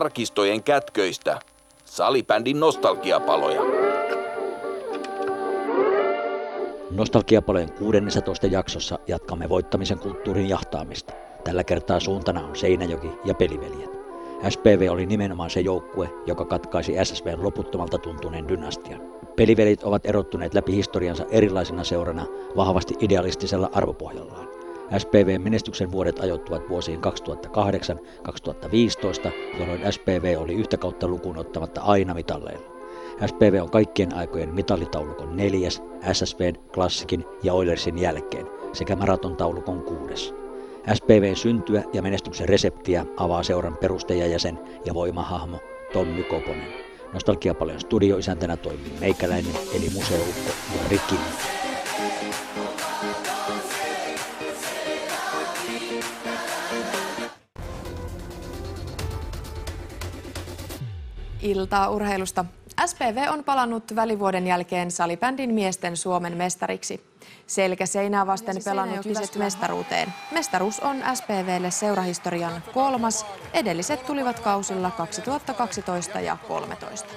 arkistojen kätköistä. Salibändin nostalgiapaloja. Nostalgiapalojen 16 jaksossa jatkamme voittamisen kulttuurin jahtaamista. Tällä kertaa suuntana on Seinäjoki ja peliveljet. SPV oli nimenomaan se joukkue, joka katkaisi SSVn loputtomalta tuntuneen dynastian. Pelivelit ovat erottuneet läpi historiansa erilaisena seurana vahvasti idealistisella arvopohjallaan. SPV-menestyksen vuodet ajoittuvat vuosiin 2008-2015, jolloin SPV oli yhtä kautta lukuun ottamatta aina mitalleilla. SPV on kaikkien aikojen mitallitaulukon neljäs, SSVn, Klassikin ja Oilersin jälkeen sekä maratontaulukon kuudes. SPVn syntyä ja menestyksen reseptiä avaa seuran perustajajäsen ja voimahahmo Tommy Koponen. Nostalgiapaljon studioisäntänä toimii meikäläinen eli museoukko Jari Kimmo. Iltaa urheilusta. SPV on palannut välivuoden jälkeen salibändin miesten Suomen mestariksi. Selkäseinää vasten pelannut liset mestaruuteen. Mestaruus on SPVlle seurahistorian kolmas. Edelliset tulivat kausilla 2012 ja 2013.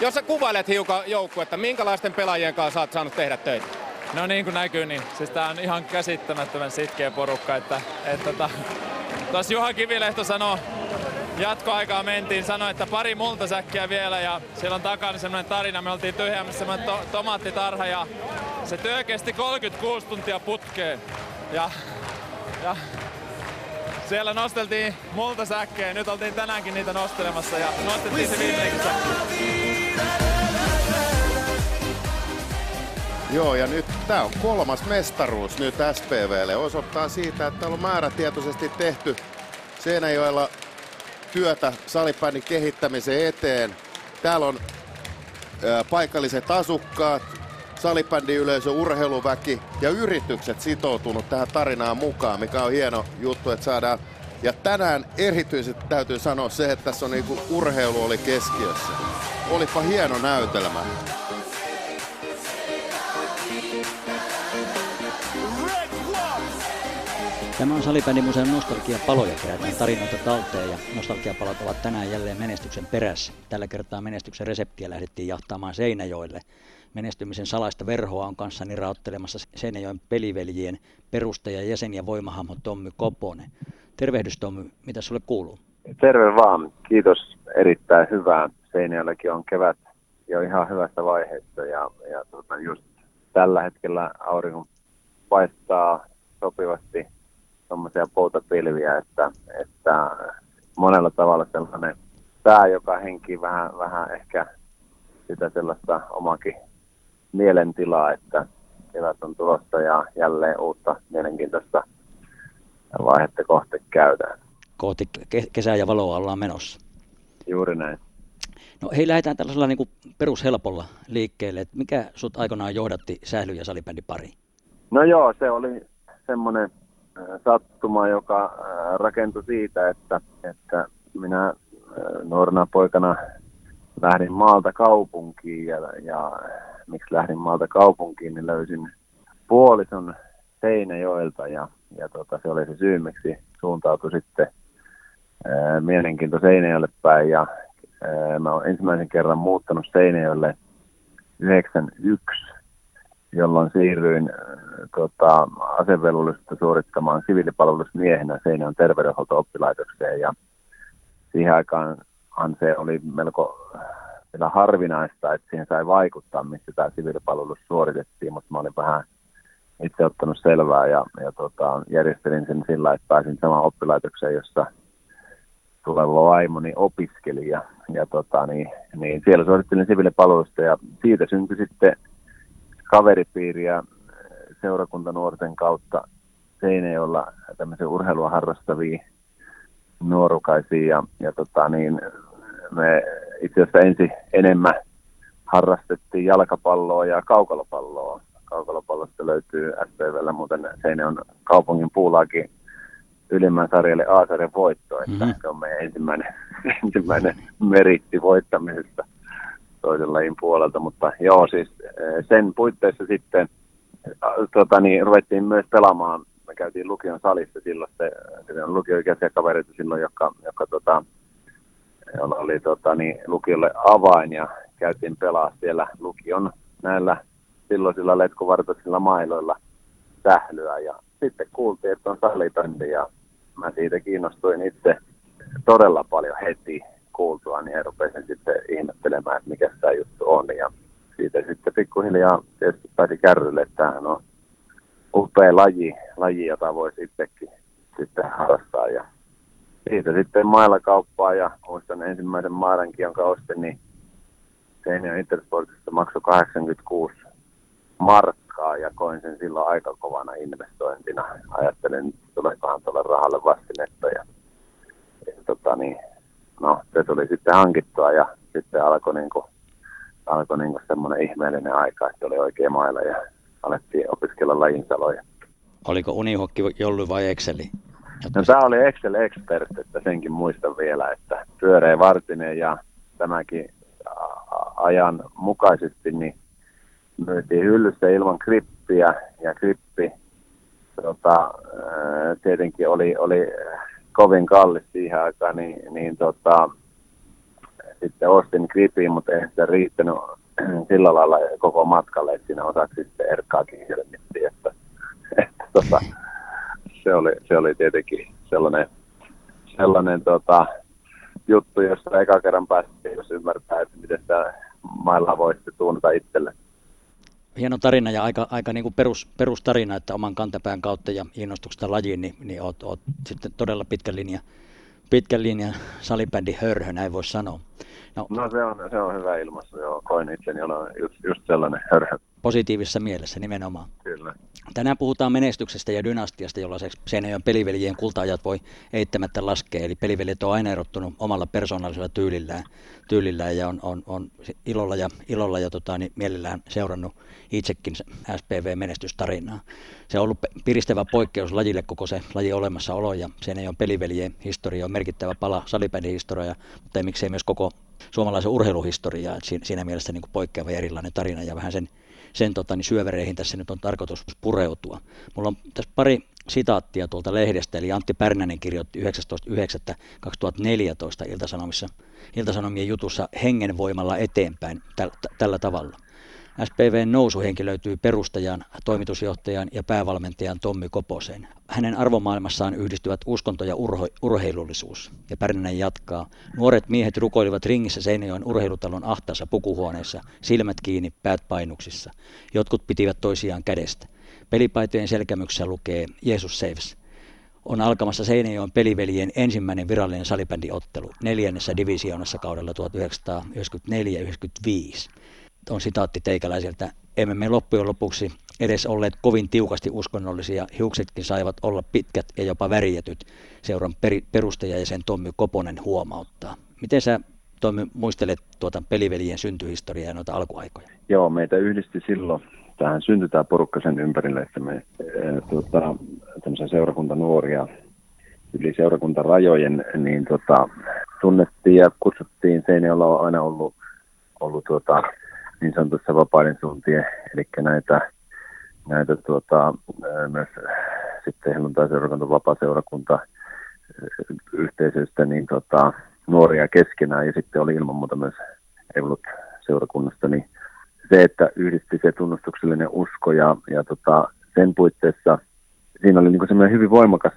Jos sä kuvailet hiukan joukkuetta, minkälaisten pelaajien kanssa olet saanut tehdä töitä? No niin kuin näkyy, niin siis tää on ihan käsittämättömän sitkeä porukka. Että, että, että, tuossa Juha Kivilehto sanoi jatkoaikaa mentiin, sanoi, että pari multasäkkiä vielä ja siellä on takana semmoinen tarina. Me oltiin tyhjäämässä semmoinen to- tomaattitarha ja se työ kesti 36 tuntia putkeen. Ja, ja siellä nosteltiin multasäkkejä. Nyt oltiin tänäänkin niitä nostelemassa ja nostettiin se viimeinenkin. Joo, ja nyt tämä on kolmas mestaruus nyt SPVlle. Osoittaa siitä, että on määrätietoisesti tehty Seinäjoella työtä salibändin kehittämisen eteen. Täällä on ää, paikalliset asukkaat, salibändin yleisö, urheiluväki ja yritykset sitoutunut tähän tarinaan mukaan, mikä on hieno juttu, että saadaan. Ja tänään erityisesti täytyy sanoa se, että tässä on niinku urheilu oli keskiössä. Olipa hieno näytelmä. Tämä on Salibändimuseon nostalgiapaloja, kerätään tarinoita talteen ja nostalgiapalot ovat tänään jälleen menestyksen perässä. Tällä kertaa menestyksen reseptiä lähdettiin jahtaamaan Seinäjoelle. Menestymisen salaista verhoa on kanssani raottelemassa Seinäjoen peliveljien perustaja, jäsen ja voimahahmo Tommy Koponen. Tervehdys Tommy, mitä sulle kuuluu? Terve vaan, kiitos erittäin hyvää. Seinäjoellakin on kevät jo ihan hyvässä vaiheessa ja, ja tota, just tällä hetkellä aurinko paistaa sopivasti tuommoisia poutapilviä, että, että monella tavalla sellainen pää, joka henkii vähän, vähän ehkä sitä sellaista omakin mielentilaa, että kevät on tulossa ja jälleen uutta mielenkiintoista vaihetta kohti käydään. Kohti ke- kesää ja valoa ollaan menossa. Juuri näin. No hei, lähdetään tällaisella niin kuin perushelpolla liikkeelle. mikä sut aikanaan johdatti sähly- ja salibändin pariin? No joo, se oli semmoinen sattuma, joka äh, rakentui siitä, että, että minä äh, nuorena poikana lähdin maalta kaupunkiin ja, ja miksi lähdin maalta kaupunkiin, niin löysin puolison Seinäjoelta ja, ja tota, se oli se syy, miksi suuntautui sitten ää, mielenkiinto Seinäjoelle päin ja ää, mä olen ensimmäisen kerran muuttanut Seinäjoelle 91, jolloin siirryin ää, tota, asevelvollisuutta suorittamaan siviilipalvelusmiehenä Seinäjoen terveydenhuolto-oppilaitokseen. Ja siihen aikaanhan se oli melko vielä harvinaista, että siihen sai vaikuttaa, missä tämä siviilipalvelus suoritettiin, mutta mä olin vähän itse ottanut selvää ja, ja tota, järjestelin sen sillä, että pääsin samaan oppilaitokseen, jossa tuleva vaimoni opiskeli ja, ja tota, niin, niin siellä suorittelin siviilipalvelusta ja siitä syntyi sitten kaveripiiriä seurakuntanuorten kautta Seinäjoella tämmöisen urheilua harrastavia nuorukaisia ja, ja tota, niin, me itse asiassa ensin enemmän harrastettiin jalkapalloa ja kaukalopalloa. Kaukalopallosta löytyy SPVllä muuten Seinäjoen kaupungin puulaakin ylimmän sarjalle A-sarjan voitto, että mm-hmm. se on meidän ensimmäinen, ensimmäinen meritti voittamisesta toisen lajin puolelta, mutta joo, siis sen puitteissa sitten tota, niin, ruvettiin myös pelaamaan. Me käytiin lukion salissa silloin, se, se on lukioikäisiä kavereita silloin, joka, joka tota, oli tota, niin, lukiolle avain ja käytiin pelaa siellä lukion näillä silloisilla letkuvartoisilla mailoilla sählyä. Ja sitten kuultiin, että on salibändi ja mä siitä kiinnostuin itse todella paljon heti kuultua, niin rupesin sitten ihmettelemään, että mikä tämä juttu on. Ja siitä sitten pikkuhiljaa tietysti pääsi kärrylle, että tämähän on upea laji, laji jota voisi itsekin sitten harrastaa ja siitä sitten mailakauppaa ja muistan ensimmäisen maarankin, jonka ostin, niin Seinäjoen Intersportista maksoi 86 markkaa ja koin sen silloin aika kovana investointina. Ajattelin, tuleekohan tuolle rahalle vastinetta ja, ja tota niin, no se tuli sitten hankittua ja sitten alkoi niinku, alkoi niinku semmoinen ihmeellinen aika, että oli oikein mailla ja alettiin opiskella lajinsaloja. Oliko unihokki jollu vai Exceli? No tämä oli Excel Expert, että senkin muistan vielä, että pyöreä vartinen ja tämäkin ajan mukaisesti niin myytiin hyllyssä ilman krippiä ja krippi tota, tietenkin oli, oli kovin kallis siihen aikaan, niin, niin tota, sitten ostin kripiin, mutta ei sitä riittänyt sillä lailla koko matkalle, että siinä osaksi sitten erkkaakin hirmittiin, että, että tota, se oli, se oli tietenkin sellainen, sellainen tota, juttu, josta eka kerran päästiin, jos ymmärtää, että miten sitä mailla voi sitten tuunata itselle. Hieno tarina ja aika, aika niin kuin perus, perustarina, että oman kantapään kautta ja innostuksesta lajiin, niin, niin oot, oot sitten todella pitkän linjan, pitkän linjan salibändi hörhö, näin voisi sanoa. No, no se, on, se on hyvä ilmaisu, joo. Koin itseni olla just, just sellainen hörhö. Positiivisessa mielessä nimenomaan. Kyllä. Tänään puhutaan menestyksestä ja dynastiasta, jolla se Seinäjoen peliveljien kultaajat voi eittämättä laskea. Eli peliveljet on aina erottunut omalla persoonallisella tyylillään, tyylillään ja on, on, on ilolla ja, ilolla ja tota, niin mielellään seurannut itsekin SPV-menestystarinaa. Se on ollut piristävä poikkeus lajille koko se laji olemassaolo ja Seinäjoen peliveljien historia on merkittävä pala salibändihistoria, mutta ei miksei myös koko suomalaisen urheiluhistoriaa. Siinä, siinä mielessä niin kuin poikkeava ja erilainen tarina ja vähän sen sen tota, niin syövereihin tässä nyt on tarkoitus pureutua. Mulla on tässä pari sitaattia tuolta lehdestä, eli Antti Pärnänen kirjoitti 19.9.2014 Iltasanomissa, Iltasanomien jutussa hengenvoimalla eteenpäin täl- tällä tavalla. SPVn nousuhenki löytyy perustajan, toimitusjohtajan ja päävalmentajan Tommi Koposeen. Hänen arvomaailmassaan yhdistyvät uskonto ja urho, urheilullisuus. Ja Pärnänen jatkaa. Nuoret miehet rukoilivat ringissä Seinäjoen urheilutalon ahtaassa pukuhuoneessa, silmät kiinni, päät painuksissa. Jotkut pitivät toisiaan kädestä. Pelipaitojen selkämyksessä lukee Jeesus saves on alkamassa Seinäjoen peliveljen ensimmäinen virallinen salibändiottelu neljännessä divisioonassa kaudella 1994-1995 on sitaatti teikäläiseltä, emme me loppujen lopuksi edes olleet kovin tiukasti uskonnollisia, hiuksetkin saivat olla pitkät ja jopa värjätyt, seuran perustaja ja sen Tommy Koponen huomauttaa. Miten sä Tommy muistelet tuota peliveljen syntyhistoriaa ja noita alkuaikoja? Joo, meitä yhdisti silloin tähän syntyi tämä porukka sen ympärille, että me e, tuota, seurakuntanuoria yli seurakuntarajojen niin tota, tunnettiin ja kutsuttiin. Seinäjoella on aina ollut, ollut tuota, niin sanotussa vapaiden suuntien, eli näitä, näitä tuota, myös sitten helluntai-seurakunta, vapaa-seurakunta yhteisöistä, niin tota, nuoria keskenään. Ja sitten oli ilman muuta myös Evolut seurakunnasta, niin se, että yhdisti se tunnustuksellinen usko ja, ja tota, sen puitteissa siinä oli niin semmoinen hyvin voimakas,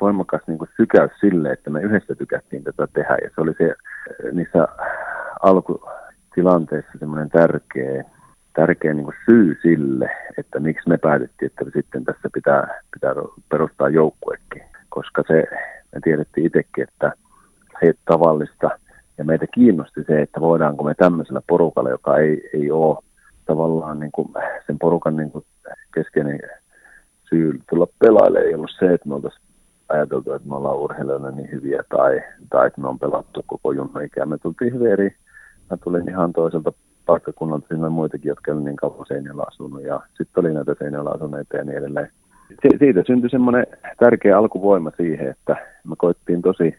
voimakas niin sykäys sille, että me yhdessä tykättiin tätä tehdä. Ja se oli se niissä alku, tilanteessa semmoinen tärkeä, tärkeä niin syy sille, että miksi me päätettiin, että sitten tässä pitää, pitää perustaa joukkuekin. Koska se, me tiedettiin itsekin, että se tavallista ja meitä kiinnosti se, että voidaanko me tämmöisellä porukalla, joka ei, ei ole tavallaan niin kuin sen porukan niin kuin keskeinen syy tulla pelaille, ei ollut se, että me oltaisiin ajateltu, että me ollaan urheilijoina niin hyviä tai, tai että me on pelattu koko junnan. Me tultiin hyvin eri mä tulin ihan toiselta paikkakunnalta, siinä oli muitakin, jotka oli niin kauan Seinäjoella asunut ja sitten oli näitä Seinäjoella asuneita ja niin edelleen. Si- siitä syntyi semmoinen tärkeä alkuvoima siihen, että me koettiin tosi,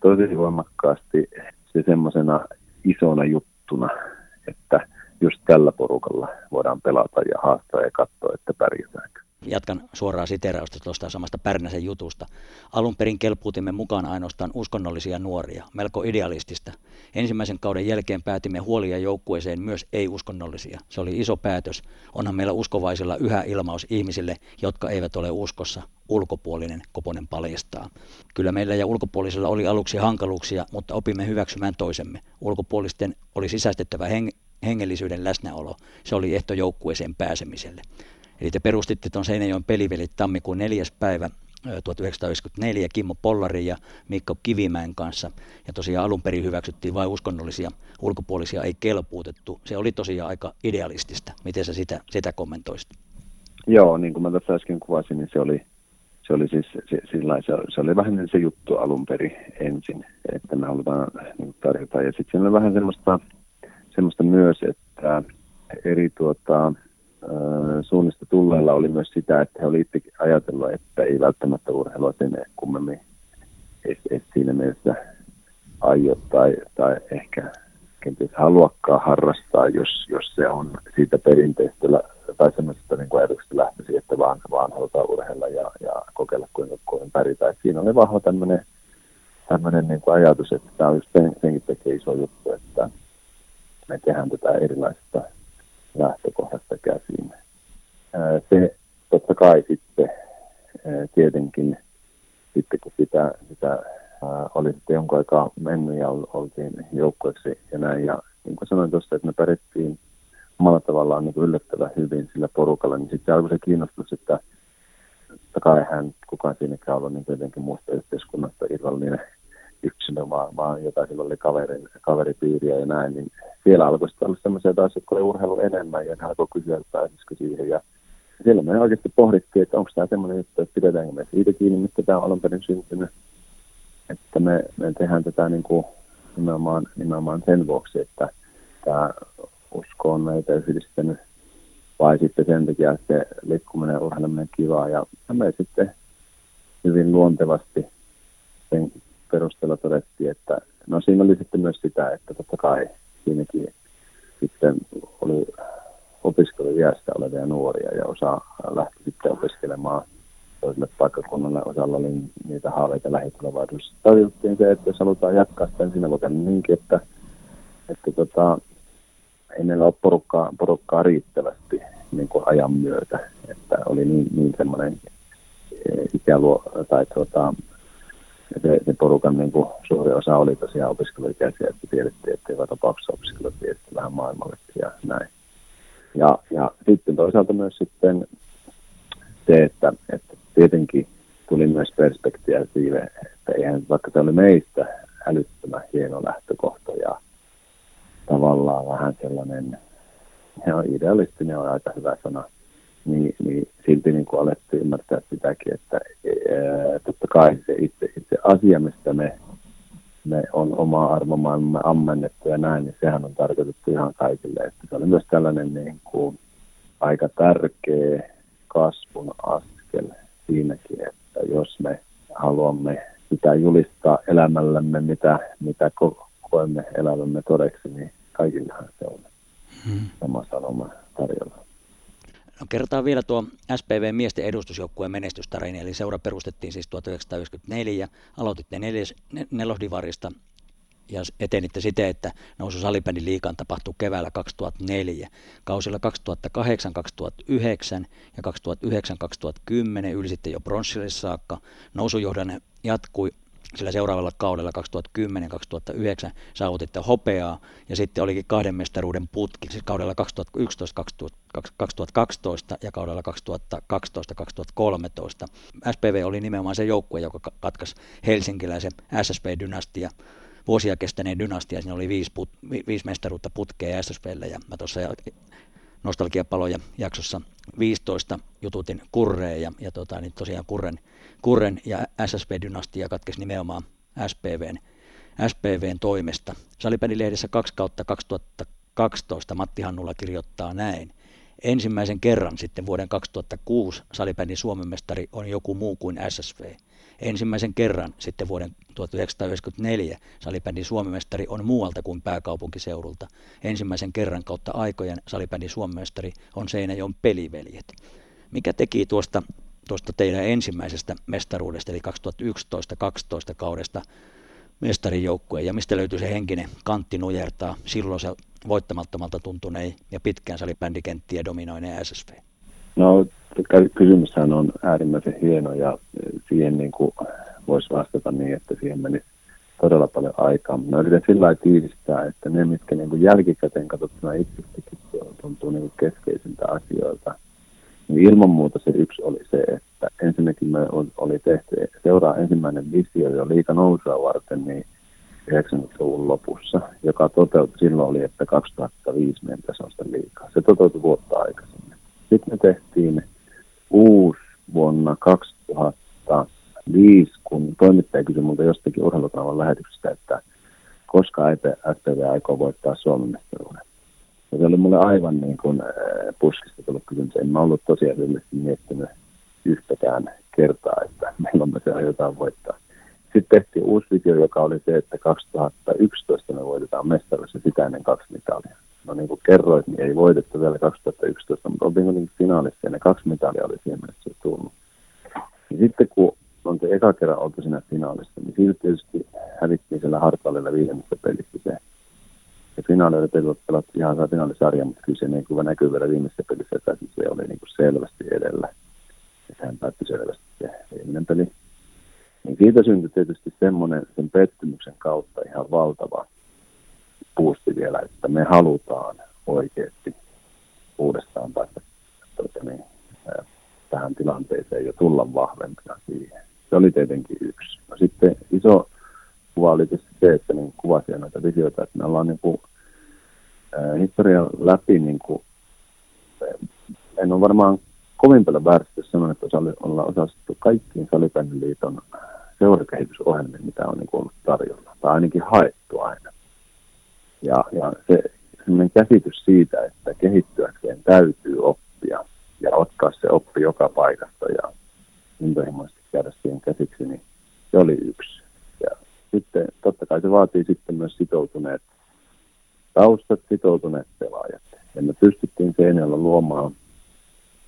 tosi voimakkaasti se semmoisena isona juttuna, että just tällä porukalla voidaan pelata ja haastaa ja katsoa, että pärjätäänkö. Jatkan suoraa siterausta tuosta samasta Pärnäsen jutusta. Alun perin kelpuutimme mukaan ainoastaan uskonnollisia nuoria, melko idealistista. Ensimmäisen kauden jälkeen päätimme huolia joukkueeseen myös ei-uskonnollisia. Se oli iso päätös. Onhan meillä uskovaisilla yhä ilmaus ihmisille, jotka eivät ole uskossa. Ulkopuolinen Koponen paljastaa. Kyllä meillä ja ulkopuolisilla oli aluksi hankaluuksia, mutta opimme hyväksymään toisemme. Ulkopuolisten oli sisäistettävä heng- hengellisyyden läsnäolo. Se oli ehto joukkueeseen pääsemiselle. Eli te perustitte tuon Seinäjoen pelivelit tammikuun neljäs päivä 1994 Kimmo Pollari ja Mikko Kivimäen kanssa. Ja tosiaan alun perin hyväksyttiin vain uskonnollisia, ulkopuolisia ei kelpuutettu. Se oli tosiaan aika idealistista. Miten sä sitä, sitä kommentoisit? Joo, niin kuin mä tässä äsken kuvasin, niin se oli, se oli siis se, sillä, se, se oli vähän se juttu alun perin ensin, että me halutaan niin tarjota. Ja sitten siinä oli vähän semmoista, semmoista myös, että eri tuota, suunnista tulleilla oli myös sitä, että he olivat itse ajatellut, että ei välttämättä urheilua sen kummemmin edes, edes siinä mielessä aio tai, tai ehkä kenties haluakaan harrastaa, jos, jos se on siitä perinteistä tai semmoisesta niin ajatuksesta lähtöisin, että vaan, vaan halutaan urheilla ja, ja kokeilla kuinka kovin pärjätä. Et siinä oli vahva tämmöinen tämmöinen niin kuin ajatus, että tämä on just sen, senkin tekee iso juttu, että me tehdään tätä erilaisista lähtökohdasta käsin. Se totta kai sitten tietenkin, sitten kun sitä, sitä oli sitten jonkun aikaa mennyt ja oltiin joukkueeksi ja näin. Ja niin kuin sanoin tuossa, että me pärjättiin omalla tavallaan niin kuin yllättävän hyvin sillä porukalla, niin sitten alkoi se kiinnostus, että totta kai hän kukaan siinäkään ollut niin jotenkin muusta yhteiskunnasta irrallinen yksilö, vaan, vaan jota sillä oli kaverin, kaveripiiriä ja näin, niin siellä alkoi sitten olla semmoisia taas, jotka oli urheilu enemmän ja ne alkoi kysyä, että pääsisikö siihen. Ja siellä me oikeasti pohdittiin, että onko tämä semmoinen juttu, että pidetäänkö me siitä kiinni, mistä tämä on alun perin syntynyt. Että me, me tehdään tätä niin kuin nimenomaan, nimenomaan sen vuoksi, että tämä usko on meitä yhdistänyt vai sitten sen takia, että se liikkuminen ja urheileminen kivaa. Ja me sitten hyvin luontevasti sen perusteella todettiin, että no siinä oli sitten myös sitä, että totta kai siinäkin sitten oli opiskeluiästä olevia nuoria ja osa lähti sitten opiskelemaan toiselle paikkakunnalle. Osalla oli niitä haaveita lähitulevaisuudessa. Tarjottiin se, että jos halutaan jatkaa sitä, voi niinkin, että, että tota, ei meillä ole porukkaa, porukkaa riittävästi niin kuin ajan myötä. Että oli niin, niin semmoinen eh, ikäluo, tai tuota, se, se porukan niin kuin, suuri osa oli tosiaan opiskeluikäisiä, että tiedettiin, että joka tapauksessa opiskelijat tiedettiin vähän maailmallekin ja näin. Ja, ja sitten toisaalta myös sitten se, että, että tietenkin tuli myös perspektiä siihen, että eihän vaikka se oli meistä älyttömän hieno lähtökohta ja tavallaan vähän sellainen, ja idealistinen on aika hyvä sana, niin, niin silti niin kuin alettiin ymmärtää sitäkin, että ää, totta kai se itse, itse asia, mistä me, me on oma arvomaailmamme ammennettu ja näin, niin sehän on tarkoitettu ihan kaikille. Että se oli myös tällainen niin kuin aika tärkeä kasvun askel siinäkin, että jos me haluamme sitä julistaa elämällämme, mitä, mitä koemme elämämme todeksi, niin kaikillehan se on hmm. sama sanoma tarjolla. No kertaa vielä tuo SPV miesten edustusjoukkueen menestystarina, eli seura perustettiin siis 1994, aloititte neljäs, nelosdivarista ja etenitte siten, että nousu salibändin liikaan tapahtui keväällä 2004. Kausilla 2008-2009 ja 2009-2010 ylsitte jo bronssille saakka. Nousujohdanne jatkui sillä seuraavalla kaudella 2010-2009 saavutitte hopeaa ja sitten olikin kahden mestaruuden putki, siis kaudella 2011-2012 ja kaudella 2012-2013. SPV oli nimenomaan se joukkue, joka katkaisi helsinkiläisen SSP-dynastia vuosia kestäneen dynastia. Siinä oli viisi, put, viisi mestaruutta putkea SSPlle ja mä tuossa nostalgiapaloja jaksossa 15 jututin Kurreen ja, ja tota, niin tosiaan Kurren, Kurren ja SSP-dynastia katkesi nimenomaan SPVn, SPVn toimesta. Salipädilehdessä 2 kautta 2012 Matti Hannula kirjoittaa näin. Ensimmäisen kerran sitten vuoden 2006 salibändin Suomen mestari on joku muu kuin SSV. Ensimmäisen kerran sitten vuoden 1994 salibändin suomimestari on muualta kuin pääkaupunkiseudulta. Ensimmäisen kerran kautta aikojen salibändin suomimestari on Seinäjoen peliveljet. Mikä teki tuosta, tuosta teidän ensimmäisestä mestaruudesta, eli 2011-2012 kaudesta mestarijoukkueen, ja mistä löytyy se henkinen kantti nujertaa silloin se voittamattomalta tuntuneen ja pitkään salibändikenttiä dominoineen SSV? No, kysymyshän on äärimmäisen hieno ja siihen niin kuin voisi vastata niin, että siihen menisi todella paljon aikaa. Mä yritän sillä lailla tiivistää, että ne, mitkä niin kuin jälkikäteen katsottuna itsestäkin tuntuu niin kuin keskeisiltä asioilta, niin ilman muuta se yksi oli se, että ensinnäkin me oli tehty seuraa ensimmäinen visio jo liika nousua varten, niin 90-luvun lopussa, joka toteutui silloin oli, että 2005 mentäisiin sitä liikaa. Se toteutui vuotta aikaisemmin. Sitten me tehtiin uusi vuonna 2005, kun toimittaja kysyi minulta jostakin urheilukanavan lähetyksestä, että koska SPV aikoo voittaa Suomen mestaruuden. Ja se oli mulle aivan niin kuin äh, puskista tullut kysymys. En mä ollut tosiasiallisesti miettinyt yhtäkään kertaa, että milloin me se aiotaan voittaa. Sitten tehtiin uusi visio, joka oli se, että 2011 me voitetaan mestaruus ja sitä ennen kaksi mitalia. No niin kuin kerroit, niin ei voitettu vielä 2011, mutta oltiin kuitenkin finaalissa ja ne kaksi mitalia oli siihen mennessä tullut. Ja sitten kun on se eka kerran oltu siinä finaalissa, niin silti tietysti hävittiin siellä hartaalilla viidennessä pelissä se. Ja finaali oli pelattu ihan saa finaalisarja, mutta kyllä se niin kuin näkyy vielä viimeisessä pelissä, että se oli niin kuin selvästi edellä. Ja sehän päättyi selvästi se viimeinen peli niin siitä syntyi tietysti semmoinen sen pettymyksen kautta ihan valtava puusti vielä, että me halutaan oikeasti uudestaan päästä tuota niin, tähän tilanteeseen ja tulla vahvempina siihen. Se oli tietenkin yksi. No sitten iso kuva oli tietysti se, että niin kuvasin näitä visioita, että me ollaan niin kuin, äh, historian läpi, niin kuin, en ole varmaan kovin paljon väärästi sanoa, että ollaan osastettu kaikkiin Salibändiliiton seurakehitysohjelmiin, mitä on niin ollut tarjolla, tai ainakin haettu aina. Ja, ja se sellainen käsitys siitä, että kehittyäkseen täytyy oppia ja ottaa se oppi joka paikasta ja intohimoisesti käydä siihen käsiksi, niin se oli yksi. Sitten totta kai se vaatii sitten myös sitoutuneet taustat, sitoutuneet pelaajat. Ja me pystyttiin Seinällä luomaan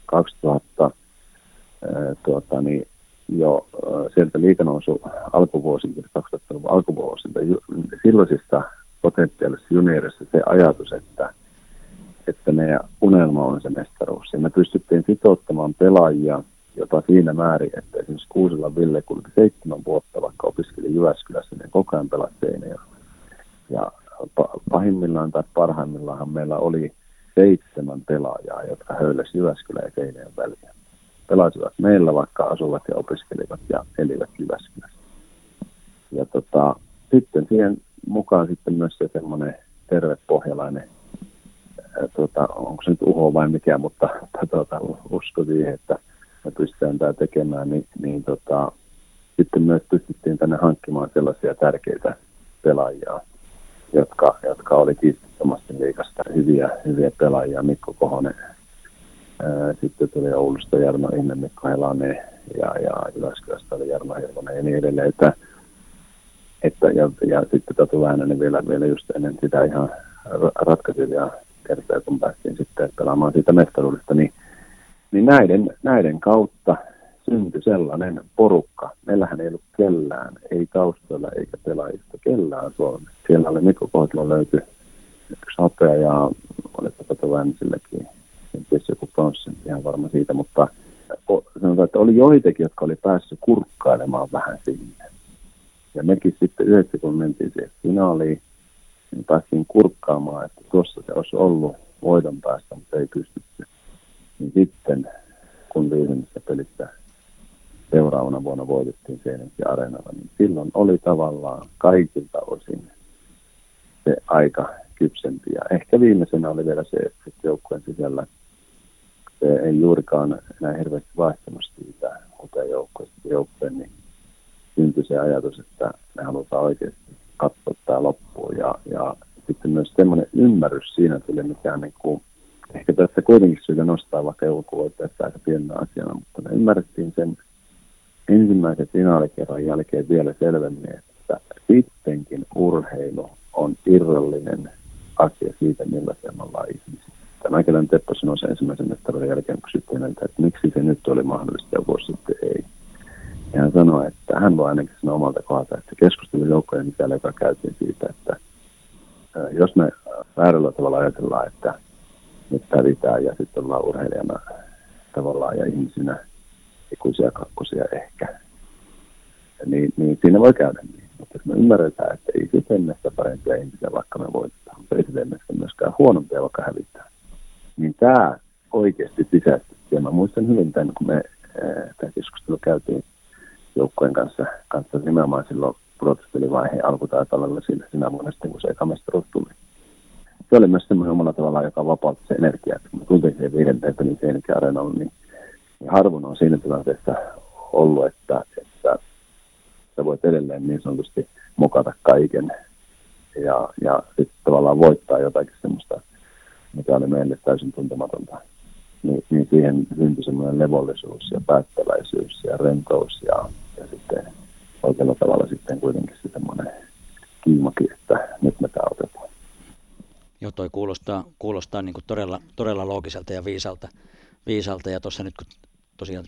2000 ää, tuota, niin, jo sieltä liikanousu alkuvuosilta, 2000-luvun alkuvuosilta, silloisista potentiaalisissa juniorissa se ajatus, että, että meidän unelma on se mestaruus. Ja me pystyttiin sitouttamaan pelaajia jopa siinä määrin, että esimerkiksi Kuusilla Ville kulki seitsemän vuotta, vaikka opiskeli Jyväskylässä, niin koko ajan pelasi. Ja pahimmillaan tai parhaimmillaan meillä oli seitsemän pelaajaa, jotka höyläsi Jyväskylän ja Seinäjoen väliä pelasivat meillä, vaikka asuvat ja opiskelivat ja elivät Jyväskylässä. Ja tota, sitten siihen mukaan sitten myös se semmoinen terve pohjalainen, ää, tota, onko se nyt uho vai mikä, mutta tota, usko siihen, että me pystytään tämä tekemään, niin, niin tota, sitten myös pystyttiin tänne hankkimaan sellaisia tärkeitä pelaajia, jotka, jotka oli kiistattomasti liikasta hyviä, hyviä pelaajia. Mikko Kohonen, sitten tuli Oulusta Jarno Ihme, Mikko Helanen ja, ja Jyväskylästä oli Jarno Hirvonen ja niin edelleen. Että, että, ja, ja sitten Tatu Väänänen vielä, vielä just ennen sitä ihan ratkaisivia kertoja, kun päästiin sitten pelaamaan siitä mestaruudesta, niin, niin näiden, näiden kautta syntyi sellainen porukka. Meillähän ei ollut kellään, ei taustalla eikä pelaajista kellään Suomessa. Siellä oli Mikko Kohtalo löytyi yksi hopea ja oliko Tatu Väänäsellekin kenties joku pronssi, ihan varma siitä, mutta sanotaan, että oli joitakin, jotka oli päässyt kurkkailemaan vähän sinne. Ja mekin sitten yhdessä, kun mentiin siihen finaaliin, niin päästiin kurkkaamaan, että tuossa se olisi ollut voidon päästä, mutta ei pystytty. Niin sitten, kun viimeisessä pelissä seuraavana vuonna voitettiin Seinäjoki Areenalla, niin silloin oli tavallaan kaikilta osin se aika kypsempi. Ja ehkä viimeisenä oli vielä se, että joukkueen sisällä se ei juurikaan enää hirveästi vaihtunut siitä joukkueesta joukkueen, niin syntyi se ajatus, että me halutaan oikeasti katsoa tämä loppuun. Ja, ja sitten myös semmoinen ymmärrys siinä tuli, mikä niin kuin, ehkä tässä kuitenkin syytä nostaa, vaikka joulukuvoitteessa aika pienenä asiana, mutta me ymmärrettiin sen ensimmäisen finaalikerran jälkeen vielä selvemmin, että sittenkin urheilu on irrallinen asia siitä, millaisia me ollaan ihmisiä että Mäkelän Teppo sanoi sen ensimmäisen mestaruuden jälkeen, kun kysyttiin häneltä, että miksi se nyt oli mahdollista ja vuosi sitten ei. Ja hän sanoi, että hän voi ainakin sanoa omalta kohdalta, että keskustelu joukkojen sisällä, joka käytiin siitä, että jos me väärällä tavalla ajatellaan, että nyt hävitään ja sitten ollaan urheilijana tavallaan ja ihmisinä ikuisia kakkosia ehkä, niin, niin siinä voi käydä niin. Mutta jos me ymmärretään, että ei se tee parempia ihmisiä, vaikka me voitetaan, mutta ei se myöskään huonompia, vaikka hävitään, niin tämä oikeasti sisäisesti. Ja mä muistan hyvin tämän, kun me tämä keskustelu käytiin joukkojen kanssa, kanssa nimenomaan silloin protestilivaiheen alkutaipaleella siinä, siinä vuonna sitten, kun se eka mestaruus tuli. Se oli myös semmoinen omalla tavallaan, joka vapautti se energia. Kun me tultiin siihen viidenteen pelin areenalle, niin, niin harvoin on siinä tilanteessa ollut, että, että sä voit edelleen niin sanotusti mokata kaiken ja, ja sitten tavallaan voittaa jotakin semmoista, mikä oli meille täysin tuntematonta. Niin, niin siihen syntyi semmoinen levollisuus ja päättäväisyys ja rentous ja, ja sitten oikealla tavalla sitten kuitenkin se semmoinen kiimakin, että nyt me tämä. Joo, toi kuulostaa, kuulostaa niin kuin todella, todella loogiselta ja viisalta. viisalta. Ja tuossa nyt kun tosiaan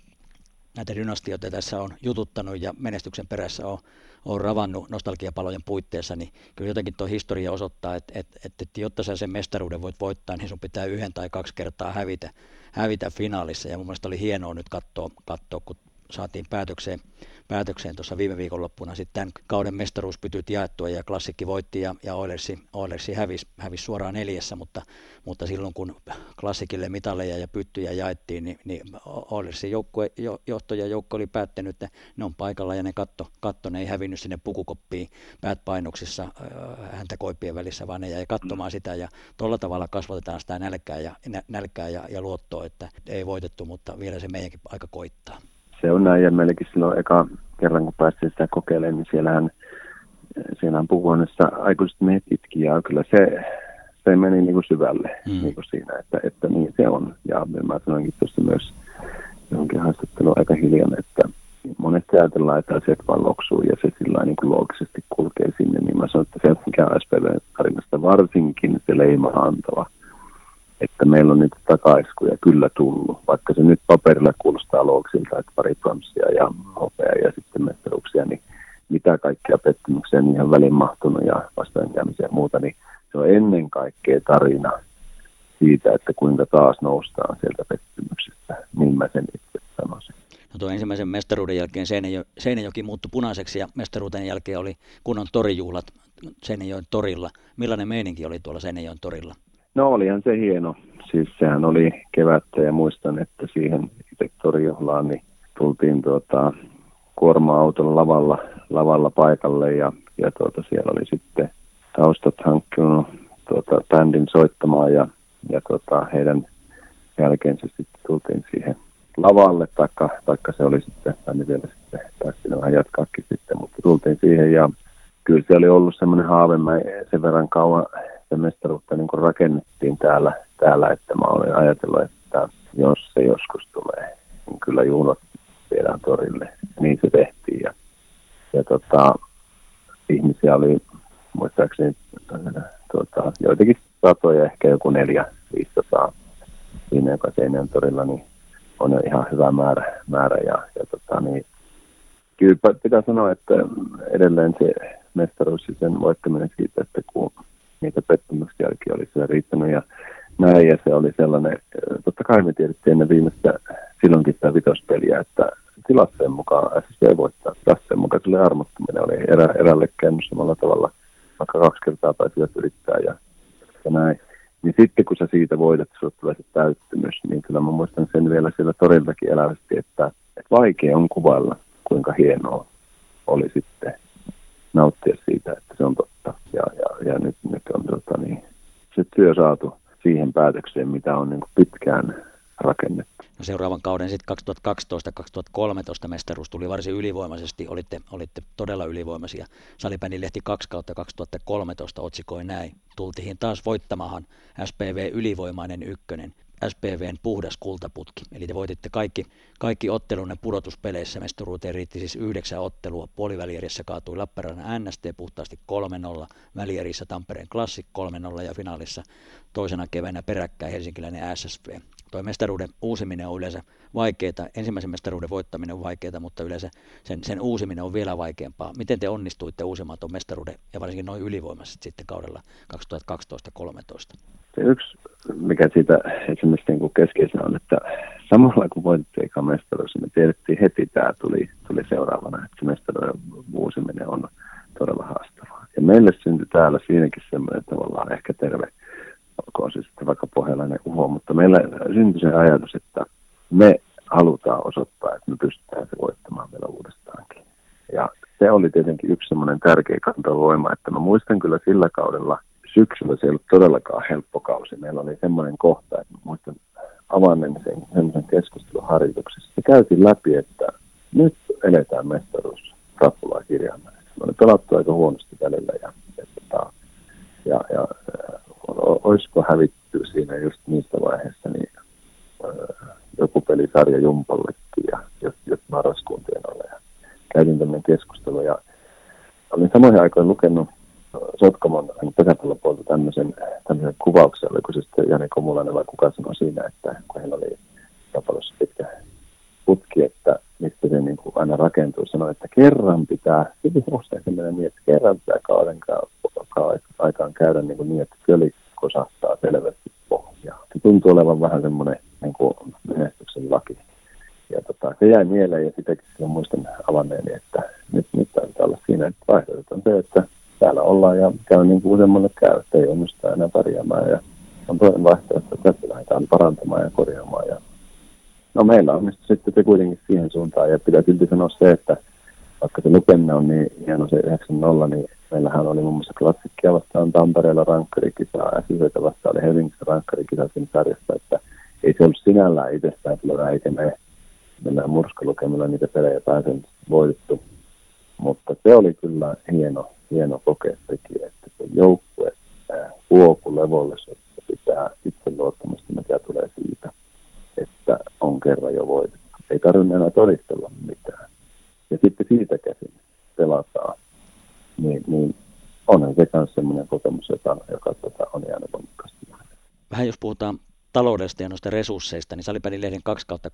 näitä dynastioita tässä on jututtanut ja menestyksen perässä on, on ravannut nostalgiapalojen puitteissa, niin kyllä jotenkin tuo historia osoittaa, että, että, että, että jotta sä sen mestaruuden voit voittaa, niin sun pitää yhden tai kaksi kertaa hävitä, hävitä finaalissa. Ja mun mielestä oli hienoa nyt katsoa, katsoa kun saatiin päätökseen, päätökseen tuossa viime viikonloppuna. Sitten kauden mestaruuspytyt jaettua ja klassikki voitti ja, ja Oilersi, Oilersi hävisi, hävisi suoraan neljässä, mutta, mutta silloin kun klassikille mitaleja ja pyttyjä jaettiin, niin, niin Oilersin joukkue, jo, johto ja joukko oli päättänyt, että ne on paikalla ja ne katto, katto ne ei hävinnyt sinne pukukoppiin päätpainoksissa äh, häntä koipien välissä, vaan ne jäi katsomaan sitä ja tuolla tavalla kasvatetaan sitä nälkää ja, nälkää ja, ja luottoa, että ei voitettu, mutta vielä se meidänkin aika koittaa se on näin, ja meilläkin silloin eka kerran, kun päästiin sitä kokeilemaan, niin siellähän, siellähän puhuonnessa aikuiset miehet itki, ja kyllä se, se meni niin kuin syvälle mm. niin kuin siinä, että, että niin se on. Ja mä sanoinkin tuossa myös johonkin haastatteluun aika hiljan, että monesti ajatellaan, että asiat vaan loksuu ja se sillä niin kuin loogisesti kulkee sinne, niin mä sanon, että se mikä on SPV-tarinasta varsinkin se leima antava että meillä on niitä takaiskuja kyllä tullut, vaikka se nyt paperilla kuulostaa loogsilta, että pari pronssia ja hopea ja sitten mestaruuksia, niin mitä kaikkia pettymyksiä niihin väliin mahtunut ja vastaankäymisiä ja muuta, niin se on ennen kaikkea tarina siitä, että kuinka taas noustaan sieltä pettymyksestä, niin mä sen itse sanoisin. No tuo ensimmäisen mestaruuden jälkeen Seinäjo, Seinäjoki muuttui punaiseksi ja mestaruuden jälkeen oli kunnon torijuhlat Seinäjoen torilla. Millainen meininki oli tuolla Seinäjoen torilla? No olihan se hieno. Siis sehän oli kevättä ja muistan, että siihen itse torjohlaan niin tultiin tuota, kuorma-autolla lavalla, lavalla paikalle ja, ja tuota, siellä oli sitten taustat hankkinut tuota, bändin soittamaan ja, ja tuota, heidän jälkeensä sitten tultiin siihen lavalle, taikka, taikka se oli sitten, tai vielä sitten päästiin vähän jatkaakin sitten, mutta tultiin siihen ja kyllä se oli ollut semmoinen haave, mä sen verran kauan sitä mestaruutta niin kuin rakennettiin täällä, täällä, että mä olin ajatellut, että jos se joskus tulee, niin kyllä juhlot viedään torille. Niin se tehtiin ja, ja tota, ihmisiä oli muistaakseni tuota, joitakin satoja, ehkä joku neljä, viisisataa siinä, joka Seinäjön torilla, niin on jo ihan hyvä määrä, määrä ja, ja tota, niin, kyllä pitää sanoa, että edelleen se mestaruus ja sen voittaminen siitä, että kun niitä pettymyksiäkin oli siellä riittänyt ja näin, ja se oli sellainen, totta kai me tiedettiin ennen viimeistä silloinkin sitä vitospeliä, että tilasteen mukaan SSV voittaa. Tilasteen mukaan tuli armottuminen, oli erä, erälle käynyt samalla tavalla, vaikka kaksi kertaa taisivat yrittää ja, ja näin. Niin sitten kun sä siitä voitat, sulle tulee se täyttymys, niin kyllä mä muistan sen vielä siellä toriltakin elävästi, että, että vaikea on kuvailla, kuinka hienoa oli sitten nauttia siitä, että se on totta. Ja, ja, ja nyt, nyt on tota, niin, se työ saatu siihen päätökseen, mitä on niin pitkään rakennettu. No seuraavan kauden sitten 2012-2013 mestaruus tuli varsin ylivoimaisesti, olitte, olitte todella ylivoimaisia. Salibändin lehti 2 kautta 2013 otsikoi näin. Tultiin taas voittamahan SPV ylivoimainen ykkönen. SPVn puhdas kultaputki. Eli te voititte kaikki, kaikki ottelunne pudotuspeleissä. Mestaruuteen riitti siis yhdeksän ottelua. Puolivälierissä kaatui Lappeenrannan NST puhtaasti 3-0, välierissä Tampereen Classic 3-0 ja finaalissa toisena keväänä peräkkäin helsinkiläinen SSV. Tuo mestaruuden uusiminen on yleensä vaikeaa. Ensimmäisen mestaruuden voittaminen on vaikeaa, mutta yleensä sen, sen uusiminen on vielä vaikeampaa. Miten te onnistuitte uusimaan tuon mestaruuden ja varsinkin noin ylivoimaisesti sitten kaudella 2012-2013? Se yksi, mikä siitä esimerkiksi niin keskeisenä on, että samalla kun voitettiin eka mestaruus, niin me tiedettiin heti, tämä tuli, tuli seuraavana, että se mestaruuden uusiminen on todella haastavaa. Ja meille syntyi täällä siinäkin semmoinen tavallaan ehkä terve olkoon se sitten vaikka pohjalainen uho, mutta meillä syntyi se ajatus, että me halutaan osoittaa, että me pystytään se voittamaan vielä uudestaankin. Ja se oli tietenkin yksi semmoinen tärkeä kantavoima, että mä muistan kyllä sillä kaudella, syksyllä se ei ollut todellakaan helppo kausi. Meillä oli semmoinen kohta, että mä muistan avanneen sen semmoisen keskusteluharjoituksessa. Se käytiin läpi, että nyt eletään mestaruus rappulaa kirjaimella. Me oli pelattu aika huonosti välillä ja, ja, tota, ja, ja olisiko hävitty siinä just niistä vaiheissa niin joku pelisarja Jumpallekin ja jos, jos marraskuntien alle. Ja käytin tämmöinen keskustelu ja olin samoihin aikoihin lukenut Sotkamon pesäpallopuolta tämmöisen, tämmöisen kuvauksen, oliko se sitten Jani Komulainen vai kuka sanoi siinä, että kun heillä oli pesäpallossa pitkä putki, että mistä se niin kuin aina rakentuu, sanoi, että kerran pitää, hyvin usein se menee niin, että kerran pitää kauden aikaan käydä niin, kuin niin että köli kosahtaa selvästi pohjaa. Se tuntuu olevan vähän semmoinen niin kuin menestyksen laki. Ja tota, se jäi mieleen ja sitäkin muistan avanneeni, että nyt, nyt taitaa olla siinä, että vaihtoehto on se, että täällä ollaan ja käy niin kuin useammalle käy, että ei onnistu enää pärjäämään. Ja on toinen vaihtoehto, että tässä lähdetään parantamaan ja korjaamaan. Ja no meillä on sitten se kuitenkin siihen suuntaan. Ja pitää silti sanoa se, että vaikka se lukeminen on niin hieno se 9-0, niin meillähän oli muun muassa klassikkia vastaan Tampereella rankkarikisaa, SYVtä vastaan oli Helsingissä rankkarikisa siinä sarjassa, että ei se ollut sinällään itsestään selvää, eikä me mennään murskalukemilla niitä pelejä pääsen voitettu. Mutta se oli kyllä hieno, hieno kokea sekin, että se joukkue huoku levollisuutta pitää itseluottamusta, mikä tulee siitä, että on kerran jo voitettu. Ei tarvitse enää todistella mitään. Ja sitten siitä käsin pelataan niin, niin onhan se myös sellainen kokemus, joka, joka tota, on jäänyt voimakkaasti. Vähän jos puhutaan taloudesta ja noista resursseista, niin Salipelin lehden 2 kautta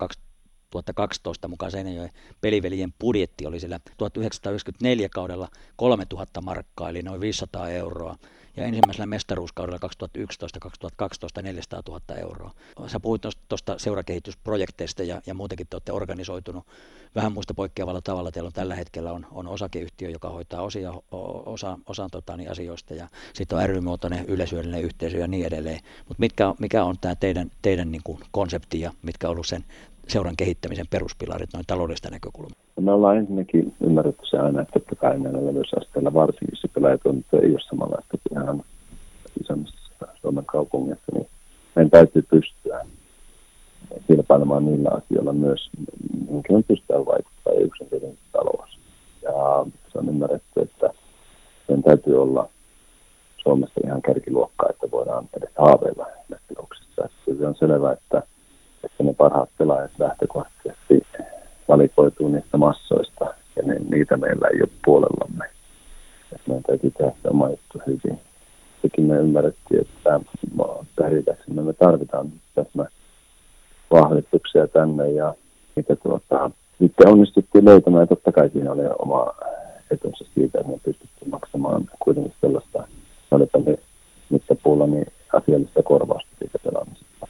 2012 mukaan Seinäjoen peliveljen budjetti oli sillä 1994 kaudella 3000 markkaa, eli noin 500 euroa ja ensimmäisellä mestaruuskaudella 2011-2012 400 000 euroa. Sä puhuit tuosta seurakehitysprojekteista ja, ja muutenkin te olette organisoitunut vähän muista poikkeavalla tavalla. Teillä on tällä hetkellä on, on osakeyhtiö, joka hoitaa osia, osa, osan tota, niin asioista ja sitten on ry-muotoinen yhteisö ja niin edelleen. Mutta mikä on tämä teidän, teidän niin kuin konsepti ja mitkä on ollut sen seuran kehittämisen peruspilarit noin taloudesta näkökulmasta? Me ollaan ensinnäkin ymmärretty se aina, että totta kai näillä levyysasteilla varsinkin pelaajatuotanto ei ole samanlaista kuin ihan isommassa Suomen kaupungissa, niin meidän täytyy pystyä kilpailemaan niillä asioilla myös, on pystytään vaikuttaa yksinkertaisesti talous. Ja se on ymmärretty, että sen täytyy olla Suomessa ihan kärkiluokkaa, että voidaan edes haaveilla tuloksista. Se on selvää, että että ne parhaat pelaajat lähtökohtaisesti valikoituu niistä massoista, ja ne, niitä meillä ei ole puolellamme. Että meidän täytyy tehdä se oma juttu hyvin. Sekin me ymmärrettiin, että pärjätäksemme me tarvitaan tässä vahvistuksia tänne, ja mitä tuota, sitten onnistuttiin löytämään, ja totta kai siinä oli oma etunsa siitä, että me pystyttiin maksamaan kuitenkin sellaista, ne mittapuulla, niin asiallista korvausta siitä pelaamisesta.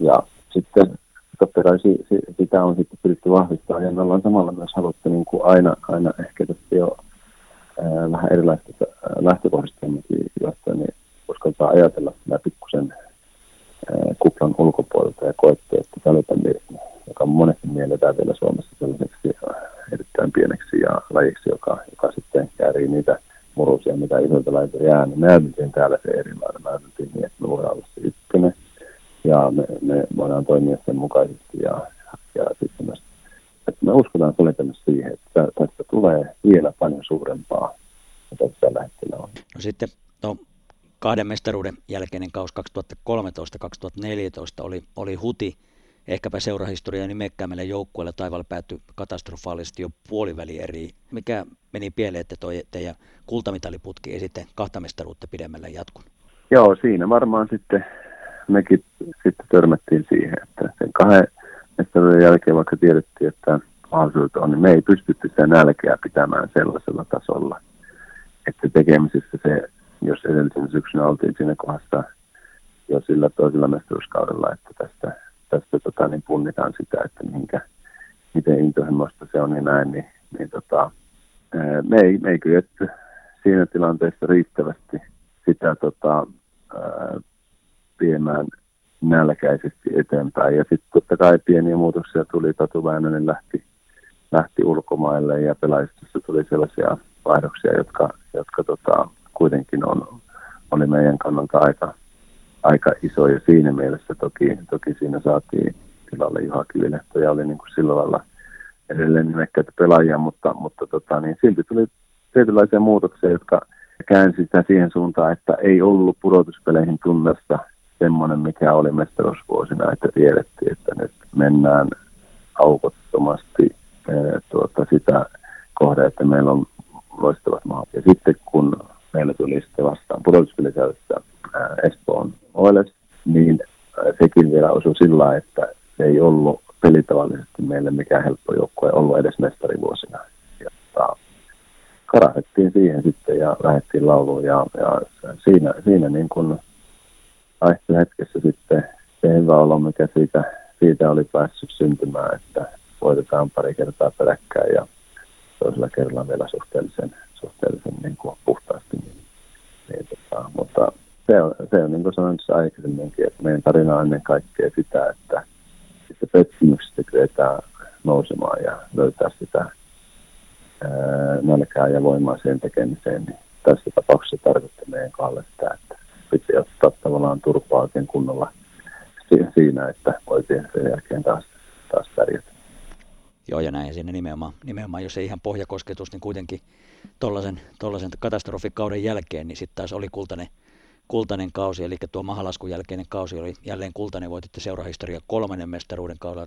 Ja sitten totta kai si, si, sitä on sitten pyritty vahvistamaan. Ja me ollaan samalla myös haluttu niin kuin aina, aina ehkä tässä jo ää, vähän erilaisista lähtökohdista, joista niin uskaltaa ajatella sitä pikkusen kuplan ulkopuolelta ja koettu, että salibändi, joka monesti mielletään vielä Suomessa sellaiseksi erittäin pieneksi ja lajiksi, joka, joka sitten käärii niitä murusia, mitä isolta laitoja jää, niin me ajateltiin täällä se erilainen. Me ajateltiin niin, että me voidaan olla se ykkönen, ja me, me voidaan toimia sen mukaisesti ja, ja sitten myös, että me uskotaan kuljetamassa siihen, että tästä tulee vielä paljon suurempaa, mitä tällä hetkellä on. No sitten, no, kahden mestaruuden jälkeinen kaus 2013-2014 oli, oli huti ehkäpä seurahistorian nimekkäämälle joukkueelle taivaalla päättyi katastrofaalisesti jo eri. Mikä meni pieleen, että toi teidän kultamitaliputki ei sitten kahta mestaruutta pidemmällä jatkun? Joo, siinä varmaan sitten mekin sitten törmättiin siihen, että sen kahden mestaruuden jälkeen, vaikka tiedettiin, että mahdollisuudet on, niin me ei pystytty sitä nälkeä pitämään sellaisella tasolla, että tekemisessä se, jos edellisen syksynä oltiin siinä kohdassa jo sillä toisella mestaruuskaudella, että tästä, tästä tota, niin punnitaan sitä, että minkä, miten intohimoista se on ja näin, niin, niin tota, me ei, me ei kyetty siinä tilanteessa riittävästi sitä tota, viemään nälkäisesti eteenpäin. Ja sitten totta kai pieniä muutoksia tuli. Tatu Väänänen lähti, lähti ulkomaille ja pelaistossa tuli sellaisia vaihdoksia, jotka, jotka tota, kuitenkin on, oli meidän kannalta aika, aika iso. Ja siinä mielessä toki, toki siinä saatiin tilalle Juha Kivilehto ja oli niin kuin sillä lailla edelleen nimekkäitä pelaajia, mutta, mutta tota, niin silti tuli tietynlaisia muutoksia, jotka käänsi sitä siihen suuntaan, että ei ollut pudotuspeleihin tunnesta semmoinen, mikä oli mestaruusvuosina, että tiedettiin, että nyt mennään aukottomasti eh, tuota, sitä kohde, että meillä on loistavat maat. Ja sitten kun meillä tuli sitten vastaan pudotuspelisäädössä eh, Espoon Oiles, niin eh, sekin vielä osui sillä, että se ei ollut pelitavallisesti meille mikään helppo joukkue ollut edes mestarivuosina. Ja, ta, karahdettiin siihen sitten ja lähdettiin lauluun ja, ja siinä, siinä niin kuin vaihtui hetkessä sitten se hyvä olo, mikä siitä, siitä oli päässyt syntymään, että voitetaan pari kertaa peräkkäin ja toisella kerralla vielä suhteellisen, suhteellisen niin kuin puhtaasti. Niin, niin, tota, mutta se on, se on niin kuin sanoin aikaisemminkin, että meidän tarina on ennen kaikkea sitä, että sitten pettymyksestä kyetään nousemaan ja löytää sitä ää, nälkää ja voimaa siihen tekemiseen. Niin tässä tapauksessa tarkoittaa meidän kalle sitä, että piti ottaa tavallaan turpaa oikein kunnolla siinä, että voitiin sen jälkeen taas, taas pärjätä. Joo, ja näin siinä nimenomaan, nimenomaan, jos ei ihan pohjakosketus, niin kuitenkin tuollaisen, tollaisen katastrofikauden jälkeen, niin sitten taas oli kultainen, kultainen kausi, eli tuo mahalaskun jälkeinen kausi oli jälleen kultainen, voititte seurahistoria kolmannen mestaruuden kaudella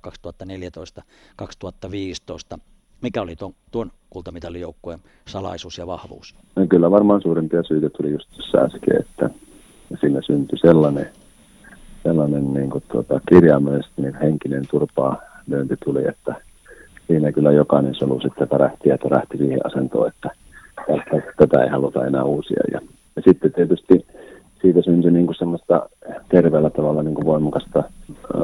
2014-2015. Mikä oli tuon, tuon kultamitalijoukkueen salaisuus ja vahvuus? No kyllä varmaan suurimpia syitä tuli just tässä äsken, että siinä syntyi sellainen, sellainen niin kuin tuota, kirjaimellisesti niin henkinen turpaa lyönti tuli, että siinä kyllä jokainen solu sitten pärähti ja tärähti siihen asentoon, että tästä, tätä ei haluta enää uusia. Ja, ja sitten tietysti siitä syntyi niin kuin semmoista terveellä tavalla niin kuin voimakasta ö,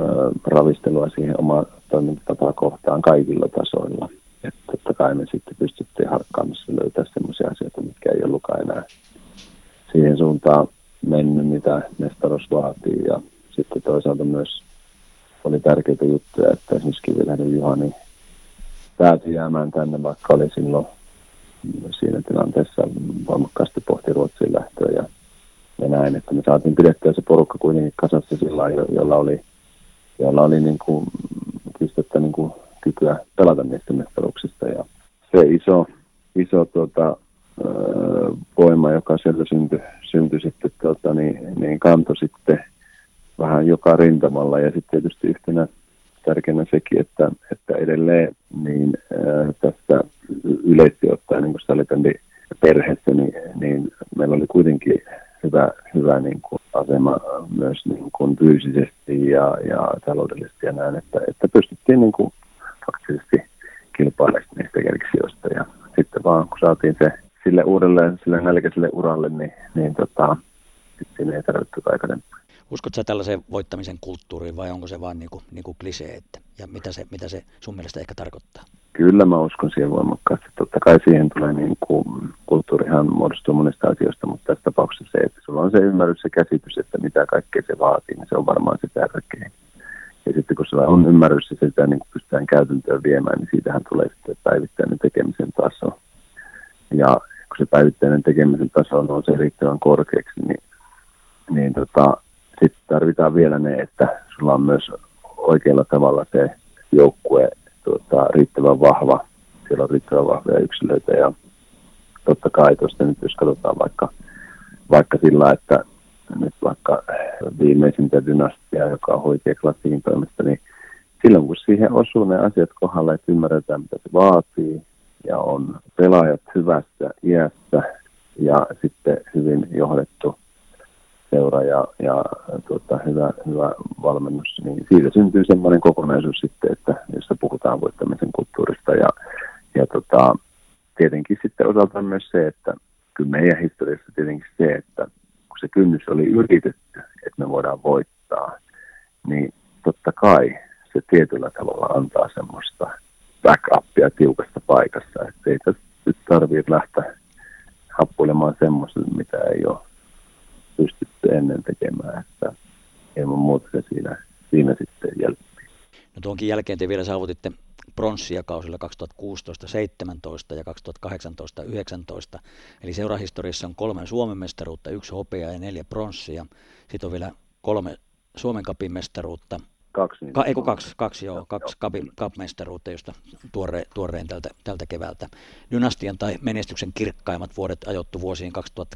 ravistelua siihen omaa toimintatapaa kohtaan kaikilla tasoilla. Että totta kai me sitten pystyttiin harkkaamassa löytää semmoisia asioita, mitkä ei ollutkaan enää siihen suuntaan mennyt, mitä mestaruus vaatii. Ja sitten toisaalta myös oli tärkeitä juttuja, että esimerkiksi Kivilähden Juhani pääsi jäämään tänne, vaikka oli silloin siinä tilanteessa voimakkaasti pohti Ruotsin lähtöä ja, ja näin, että me saatiin pidettyä se porukka kuitenkin kasassa sillä jo, jolla oli, jolla oli niin kuin, pistettä niin kuin kykyä pelata niistä mestaruuksista ja se iso, iso tuota, voima, joka siellä syntyi, syntyi sitten, tuota, niin, niin kantoi sitten vähän joka rintamalla ja sitten tietysti yhtenä tärkeänä sekin, että, että edelleen niin ää, tässä yleisesti ottaen niin salibändi perheessä, niin, niin, meillä oli kuitenkin hyvä, hyvä niin kuin asema myös niin kuin fyysisesti ja, ja taloudellisesti ja näin, että, että pystyttiin niin kuin faktisesti kilpailemaan niistä kerksijoista ja sitten vaan kun saatiin se sille uudelle, sille nälkäiselle uralle, niin, niin tota, siinä ei tarvittu aikaisemmin. Uskotko sä tällaiseen voittamisen kulttuuriin vai onko se vain niinku, niinku klisee? Että, ja mitä se, mitä se sun mielestä ehkä tarkoittaa? Kyllä mä uskon siihen voimakkaasti. Totta kai siihen tulee niin kuin, kulttuurihan muodostuu monista asioista, mutta tässä tapauksessa se, että sulla on se ymmärrys ja käsitys, että mitä kaikkea se vaatii, niin se on varmaan se tärkein. Ja sitten kun sulla on ymmärrys ja sitä niin kuin pystytään käytäntöön viemään, niin siitähän tulee sitten päivittäinen tekemisen taso. Ja se päivittäinen tekemisen taso nousee riittävän korkeaksi, niin, niin tota, sitten tarvitaan vielä ne, että sulla on myös oikealla tavalla se joukkue tota, riittävän vahva. Siellä on riittävän vahvoja yksilöitä ja totta kai tuosta nyt jos katsotaan vaikka, vaikka sillä, että nyt vaikka viimeisintä dynastiaa, joka on hoitia klassikin toimesta, niin silloin kun siihen osuu ne asiat kohdalla, että ymmärretään mitä se vaatii ja on pelaajat hyvässä iässä ja sitten hyvin johdettu seura ja, ja tuota, hyvä, hyvä valmennus, niin siitä syntyy semmoinen kokonaisuus sitten, että jossa puhutaan voittamisen kulttuurista ja, ja tota, tietenkin sitten osaltaan myös se, että kyllä meidän historiassa tietenkin se, että kun se kynnys oli yritetty, että me voidaan voittaa, niin totta kai se tietyllä tavalla antaa semmoista backupia tiukasta paikassa, että ei tässä tarvitse lähteä happuilemaan semmoista, mitä ei ole pystytty ennen tekemään, että ilman muuta se siinä, siinä sitten jälkeen. No tuonkin jälkeen te vielä saavutitte pronssia kausilla 2016-17 ja 2018-19. Eli seurahistoriassa on kolme Suomen mestaruutta, yksi hopea ja neljä pronssia. Sitten on vielä kolme Suomen kapin mestaruutta, Kaksi. Niin Ka, eikö kaksi, kaksi, joo, kaksi kapin, kapmestaruutta, josta tuore, tuoreen tältä, tältä keväältä. Dynastian tai menestyksen kirkkaimmat vuodet ajoittu vuosiin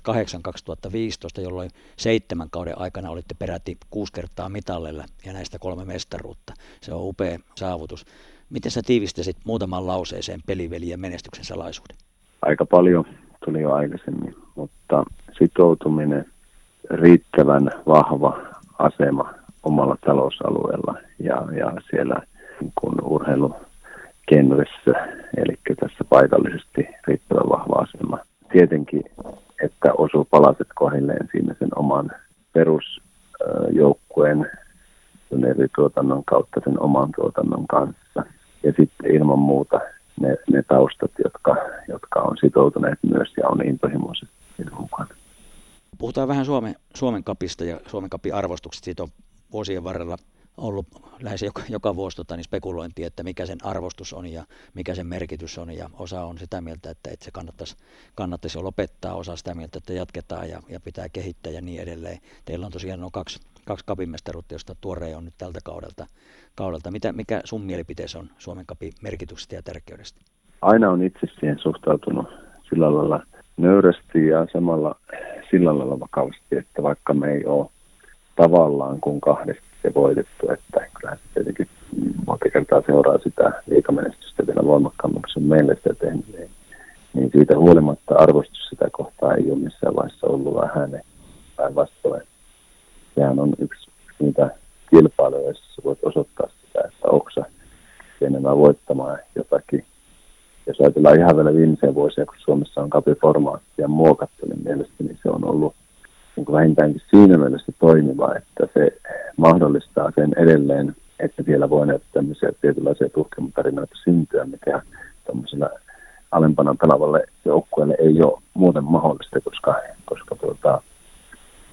2008-2015, jolloin seitsemän kauden aikana olitte peräti kuusi kertaa mitallella ja näistä kolme mestaruutta. Se on upea saavutus. Miten sä tiivistäisit muutaman lauseeseen peliveli ja menestyksen salaisuuden? Aika paljon tuli jo aikaisemmin, mutta sitoutuminen, riittävän vahva asema omalla talousalueella ja, ja siellä niin kuin urheilukenressä, eli tässä paikallisesti riittävän vahva asema. Tietenkin, että osuu palaset kohdilleen siinä sen oman perusjoukkueen eri tuotannon kautta sen oman tuotannon kanssa. Ja sitten ilman muuta ne, ne taustat, jotka, jotka on sitoutuneet myös ja on intohimoisesti mukana. Puhutaan vähän Suomen, Suomen kapista ja Suomen kapin arvostuksesta. Siitä on vuosien varrella ollut lähes joka, joka vuosi tota, niin spekulointi, että mikä sen arvostus on ja mikä sen merkitys on. Ja osa on sitä mieltä, että, että se kannattaisi, kannattaisi jo lopettaa, osa sitä mieltä, että jatketaan ja, ja pitää kehittää ja niin edelleen. Teillä on tosiaan no kaksi, kaksi kapimestaruutta, josta tuore on nyt tältä kaudelta. kaudelta. Mitä, mikä sun mielipiteessä on Suomen kapin merkityksestä ja tärkeydestä? Aina on itse siihen suhtautunut sillä lailla nöyrästi ja samalla sillä lailla vakavasti, että vaikka me ei ole tavallaan kuin kahdesti se voitettu, että kyllä tietenkin monta kertaa seuraa sitä liikamenestystä vielä se on meille sitä tehnyt, niin, niin siitä huolimatta arvostus sitä kohtaa ei ole missään vaiheessa ollut vähän päinvastoin. Sehän on yksi niitä kilpailuja, joissa voit osoittaa sitä, että oksa enemmän voittamaan jotakin. Jos ajatellaan ihan vielä viimeisiä vuosia, kun Suomessa on kapiformaattia muokattu, niin mielestäni se on ollut niin kuin vähintäänkin siinä mielessä toimiva, että se mahdollistaa sen edelleen, että siellä voi näitä tämmöisiä tietynlaisia tutkimutarinoita syntyä, mikä tämmöisellä alempana pelavalle joukkueelle ei ole muuten mahdollista, koska, koska tuota,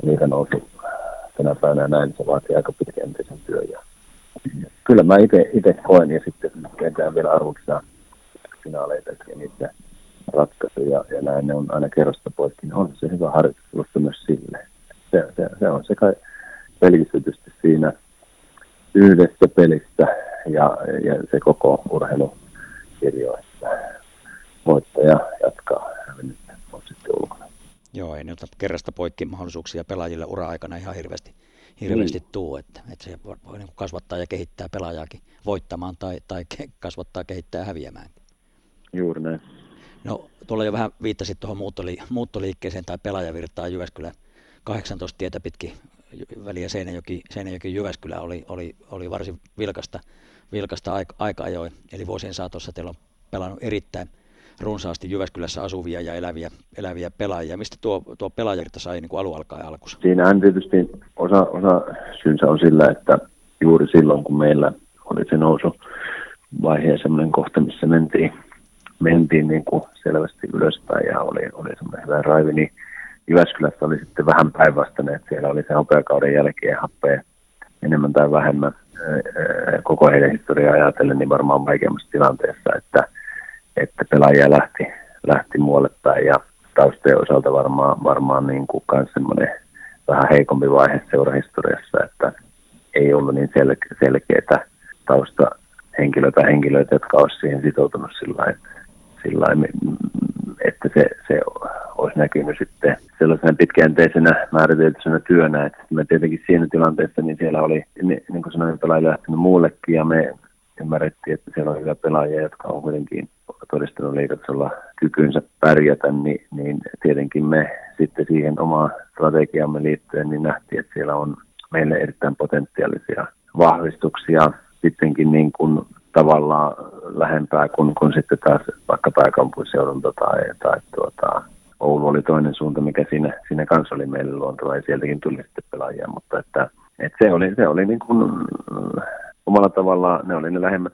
niitä nousu tänä päivänä näin, se vaatii aika pitkäjänteisen työn. Ja, kyllä mä itse koen ja sitten kentään vielä arvoksia finaaleita ja niitä ratkaisuja ja näin ne on aina kerrasta poikki, niin on se hyvä harjoitusta myös sille. Se, se, se on se kai pelistytysti siinä yhdessä pelissä ja, ja se koko urheilukirjo, että voittaja jatkaa hävinnyt on sitten ulkona. Joo, ei nyt kerrasta poikki mahdollisuuksia pelaajille ura-aikana ihan hirveästi, hirveästi niin. tuu, että, että se voi, voi niin kasvattaa ja kehittää pelaajaakin voittamaan tai, tai kasvattaa, kehittää ja häviämään. Juuri näin. No tuolla jo vähän viittasit tuohon muuttoli- muuttoliikkeeseen tai pelaajavirtaan Jyväskylä 18 tietä pitkin väliä Seinäjoki, Seinäjoki Jyväskylä oli, oli, oli varsin vilkasta, vilkasta aika, aika ajoin. Eli vuosien saatossa teillä on pelannut erittäin runsaasti Jyväskylässä asuvia ja eläviä, eläviä pelaajia. Mistä tuo, tuo pelaajavirta sai niin alun alkaen alkuun? Siinähän tietysti osa, osa syynsä on sillä, että juuri silloin kun meillä oli se nousu vaiheen semmoinen kohta, missä mentiin mentiin niin kuin selvästi ylöspäin ja oli, oli semmoinen hyvä raivi, niin Jyväskylässä oli sitten vähän päinvastainen, että siellä oli se hopeakauden jälkeen happea enemmän tai vähemmän koko heidän historiaa ajatellen, niin varmaan vaikeammassa tilanteessa, että, että pelaajia lähti, lähti muualle päin ja taustojen osalta varmaan, varmaan niin kuin semmoinen vähän heikompi vaihe seurahistoriassa, että ei ollut niin sel- selkeitä tausta henkilöitä, henkilöitä, jotka olisivat siihen sitoutunut sillä että sillä että se, se olisi näkynyt sitten sellaisena pitkäjänteisenä määritellyisenä työnä. Että me tietenkin siinä tilanteessa, niin siellä oli, niin, niin kuin sanoin, pelaajia lähtenyt muullekin ja me ymmärrettiin, että siellä on hyvä pelaajia, jotka on kuitenkin todistanut liikatasolla kykynsä pärjätä, niin, niin tietenkin me sitten siihen omaan strategiamme liittyen niin nähtiin, että siellä on meille erittäin potentiaalisia vahvistuksia sittenkin niin kuin tavallaan lähempää kuin, kuin sitten taas vaikka pääkaupunkiseudulta tai, tai tuota, Oulu oli toinen suunta, mikä siinä, siinä kanssa oli meille luontava ja sieltäkin tuli sitten pelaajia, mutta että, että se oli, se oli niin kuin, omalla tavallaan, ne oli ne lähemmät,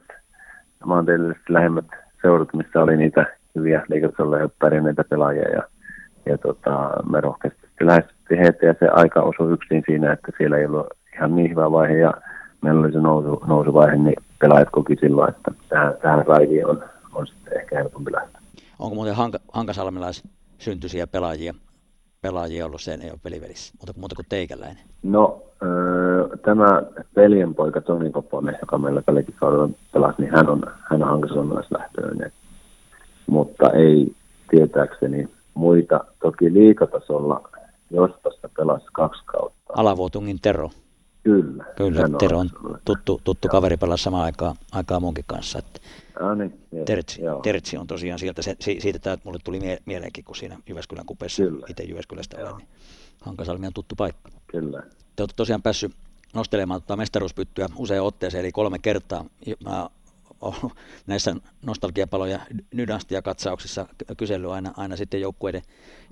maantieteellisesti lähemmät seurat, missä oli niitä hyviä liikatasolla ja pärjänneitä pelaajia ja, ja tota, me rohkeasti lähestyttiin heitä ja se aika osui yksin siinä, että siellä ei ollut ihan niin hyvä vaihe ja meillä oli se nousu, nousuvaihe, niin pelaajat koki silloin, että tähän, tähän raiviin on, on sitten ehkä helpompi lähteä. Onko muuten hanka, hankasalmelais syntyisiä pelaajia, pelaajia ollut sen ei ole pelivelissä, muuta, muuta kuin teikäläinen? No, öö, tämä veljenpoika Toni Koponen, joka meillä tälläkin kaudella pelasi, niin hän on, hän on hankasalmelaislähtöinen. Mutta ei tietääkseni muita. Toki liikatasolla Jostosta pelasi kaksi kautta. Alavuotungin Tero. Kyllä. Kyllä, Tero on tuttu, tuttu kaveri pelasi samaan aikaan, aikaan munkin kanssa. Että ah, niin, Tertsi, Tertsi, on tosiaan sieltä, se, siitä tämä mulle tuli mie- mieleenkin, kun siinä Jyväskylän kupeessa itse Jyväskylästä olen, niin Hankasalmi on tuttu paikka. Kyllä. Te olette tosiaan päässyt nostelemaan tuota mestaruuspyttyä usein otteeseen, eli kolme kertaa. Mä ollut näissä nostalgiapaloja Nydastia-katsauksissa kysely aina, aina sitten joukkueiden,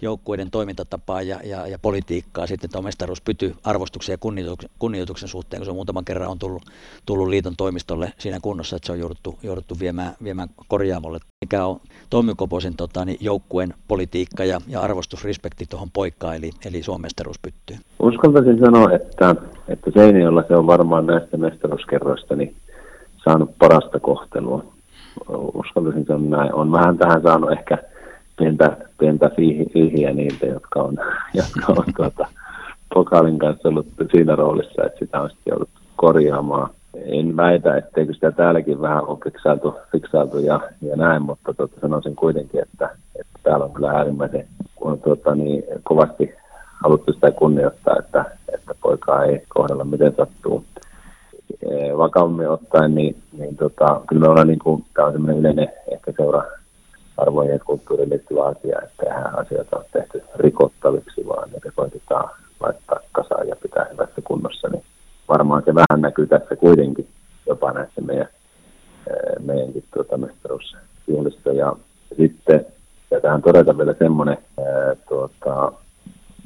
joukkueiden toimintatapaa ja, ja, ja politiikkaa sitten tuo mestaruus pyty arvostuksen ja kunnioituksen, kunnioituksen suhteen, kun se on muutaman kerran on tullut, tullut liiton toimistolle siinä kunnossa, että se on jouduttu, jouduttu viemään, viemään korjaamolle. Mikä on Tommi Koposen tota, niin joukkueen politiikka ja, ja arvostusrespekti tuohon poikkaan, eli, eli Suomen mestaruuspyttyyn? Uskaltaisin sanoa, että, että Seinäjoella se on varmaan näistä mestaruuskerroista niin saanut parasta kohtelua. Uskallisin sanoa näin. On vähän tähän saanut ehkä pientä, pientä fiihiä niiltä, jotka on, jotka on tuota, pokaalin kanssa ollut siinä roolissa, että sitä on sitten jouduttu korjaamaan. En väitä, etteikö sitä täälläkin vähän ole fiksailtu, fiksailtu ja, ja näin, mutta tuota, sanoisin kuitenkin, että, että täällä on kyllä äärimmäisen kun tuota, niin, kovasti haluttu sitä kunnioittaa, että, että poikaa ei kohdella miten sattuu. Eh, vakavammin ottaen, niin, niin tota, kyllä me ollaan, niin kuin, tämä on sellainen yleinen ehkä seura arvoihin ja kulttuuriin liittyvä asia, että tähän asioita on tehty rikottaviksi, vaan ne koitetaan laittaa kasaan ja pitää hyvässä kunnossa, niin varmaan se vähän näkyy tässä kuitenkin jopa näissä meidän, eh, meidänkin tuota, mestaruusjuhlissa. Ja sitten, ja tähän todeta vielä semmoinen, eh, tuota,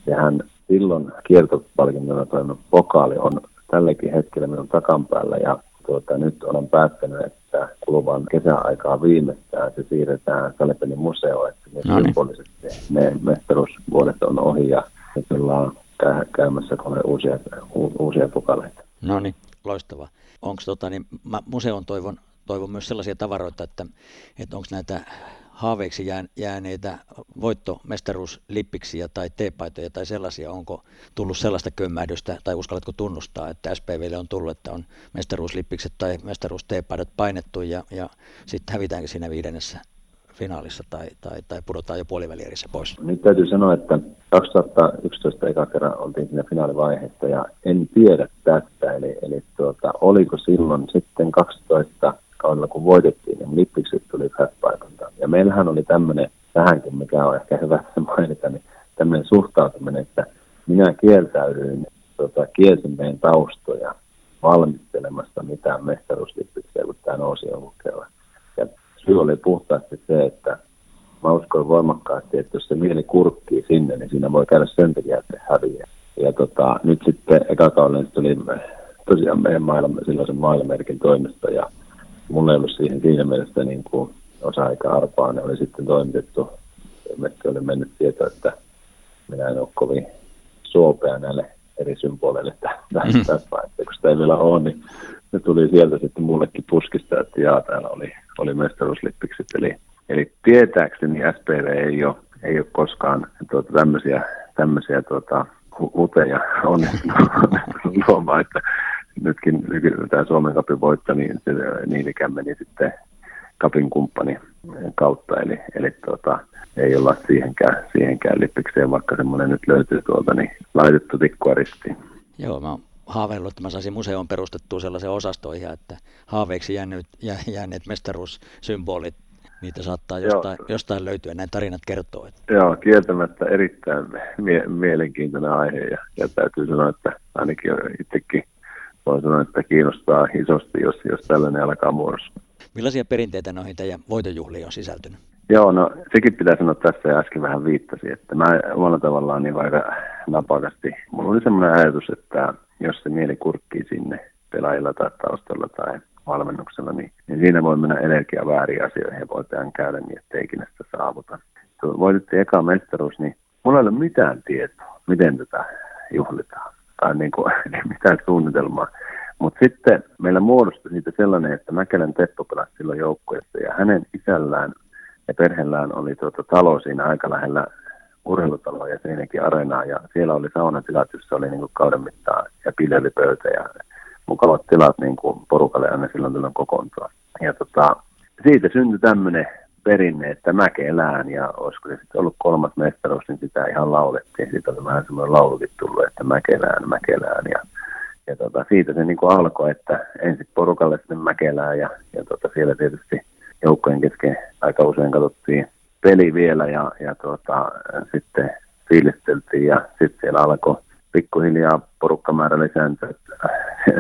sehän silloin kiertopalkinnolla toiminut pokaali on tälläkin hetkellä minun takan päällä ja tuota, nyt olen päättänyt, että kuluvan kesäaikaa viimeistään se siirretään Salepelin museoon, että ne no niin. symbolisesti ne mestaruusvuodet on ohi ja nyt ollaan käymässä uusia, u, uusia pukaleita. No niin, loistavaa. Onko tota, niin, mä museon toivon, toivon myös sellaisia tavaroita, että, että onko näitä haaveiksi jääneitä voittomestaruuslippiksiä tai teepaitoja tai sellaisia, onko tullut sellaista kömmähdystä tai uskallatko tunnustaa, että SPVlle on tullut, että on mestaruuslippikset tai mestaruusteepaidat painettu ja, ja sitten hävitäänkö siinä viidennessä finaalissa tai, tai, tai pudotaan jo puolivälierissä pois? Nyt täytyy sanoa, että 2011 eka kerran oltiin siinä finaalivaiheessa ja en tiedä tästä, eli, eli tuota, oliko silloin sitten 12 kaudella, kun voitettiin, niin lippikset tuli paikalta. Ja meillähän oli tämmöinen, tähänkin mikä on ehkä hyvä mainita, niin tämmöinen suhtautuminen, että minä kieltäydyin, tota, kielsin meidän taustoja valmistelemasta mitään mestaruuslippiksiä, kun tämä nousi joukkueella. Ja syy oli puhtaasti se, että mä uskon voimakkaasti, että jos se mieli kurkkii sinne, niin siinä voi käydä sen takia, että häviää. Ja tota, nyt sitten eka kaudella tuli tosiaan meidän maailma, silloisen maailmanmerkin toimesta ja mulla ei ollut siihen siinä mielessä niin kuin osa-aika arpaa, ne oli sitten toimitettu. Ilmeisesti oli mennyt tieto, että minä en ole kovin suopea näille eri symboleille tässä mm. tässä vaiheessa. Kun sitä ei vielä ole, niin ne tuli sieltä sitten mullekin puskista, että jaa, täällä oli, oli mestaruuslippikset. Eli, eli tietääkseni SPV ei ole, ei ole koskaan tuota, tämmöisiä, tämmöisiä tuota, huteja onnistunut luomaan, että nytkin tämä Suomen kapin voitto, niin niin ikään meni sitten kapin kumppani kautta. Eli, eli tuota, ei olla siihenkään, siihenkään lippikseen, vaikka semmoinen nyt löytyy tuolta, niin laitettu tikkua ristiin. Joo, mä oon haaveillut, että mä saisin museon perustettua sellaisen osastoihin, että haaveiksi jääneet, jääneet mestaruussymbolit niitä saattaa jostain, jostain löytyä, näin tarinat kertoo. Että. Joo, kieltämättä erittäin mie- mielenkiintoinen aihe ja, ja täytyy sanoa, että ainakin itsekin voin sanoa, että kiinnostaa isosti, jos, jos tällainen alkaa muodostua. Millaisia perinteitä noihin teidän voitojuhliin on sisältynyt? Joo, no sekin pitää sanoa tässä ja äsken vähän viittasi, että mä omalla tavallaan niin aika napakasti. Mulla oli semmoinen ajatus, että jos se mieli kurkkii sinne pelaajilla tai taustalla tai valmennuksella, niin, niin siinä voi mennä energia väärin asioihin ja voi käydä niin, että ikinä sitä saavuta. Voitettiin eka mestaruus, niin mulla ei ole mitään tietoa, miten tätä juhlitaan tai niin kuin, mitään suunnitelmaa. Mutta sitten meillä muodostui siitä sellainen, että Mäkelän Teppo pelasi silloin joukkueessa ja hänen isällään ja perheellään oli tuota talo siinä aika lähellä urheilutaloa ja siinäkin areenaa ja siellä oli saunatilat, jossa oli niin kuin kauden mittaan ja pilvelipöytä ja mukavat tilat niin kuin porukalle aina silloin silloin kokoontua. Ja tota, siitä syntyi tämmöinen perinne, että Mäkelään, ja olisiko se sitten ollut kolmas mestaruus, niin sitä ihan laulettiin. Siitä oli vähän semmoinen laulukin tullut, että Mäkelään, Mäkelään, ja, ja tota, siitä se niin kuin alkoi, että ensin porukalle sitten Mäkelään, ja, ja tota, siellä tietysti joukkojen kesken aika usein katsottiin peli vielä, ja, ja tota, sitten fiilisteltiin, ja sitten siellä alkoi pikkuhiljaa porukkamäärä lisääntyi, että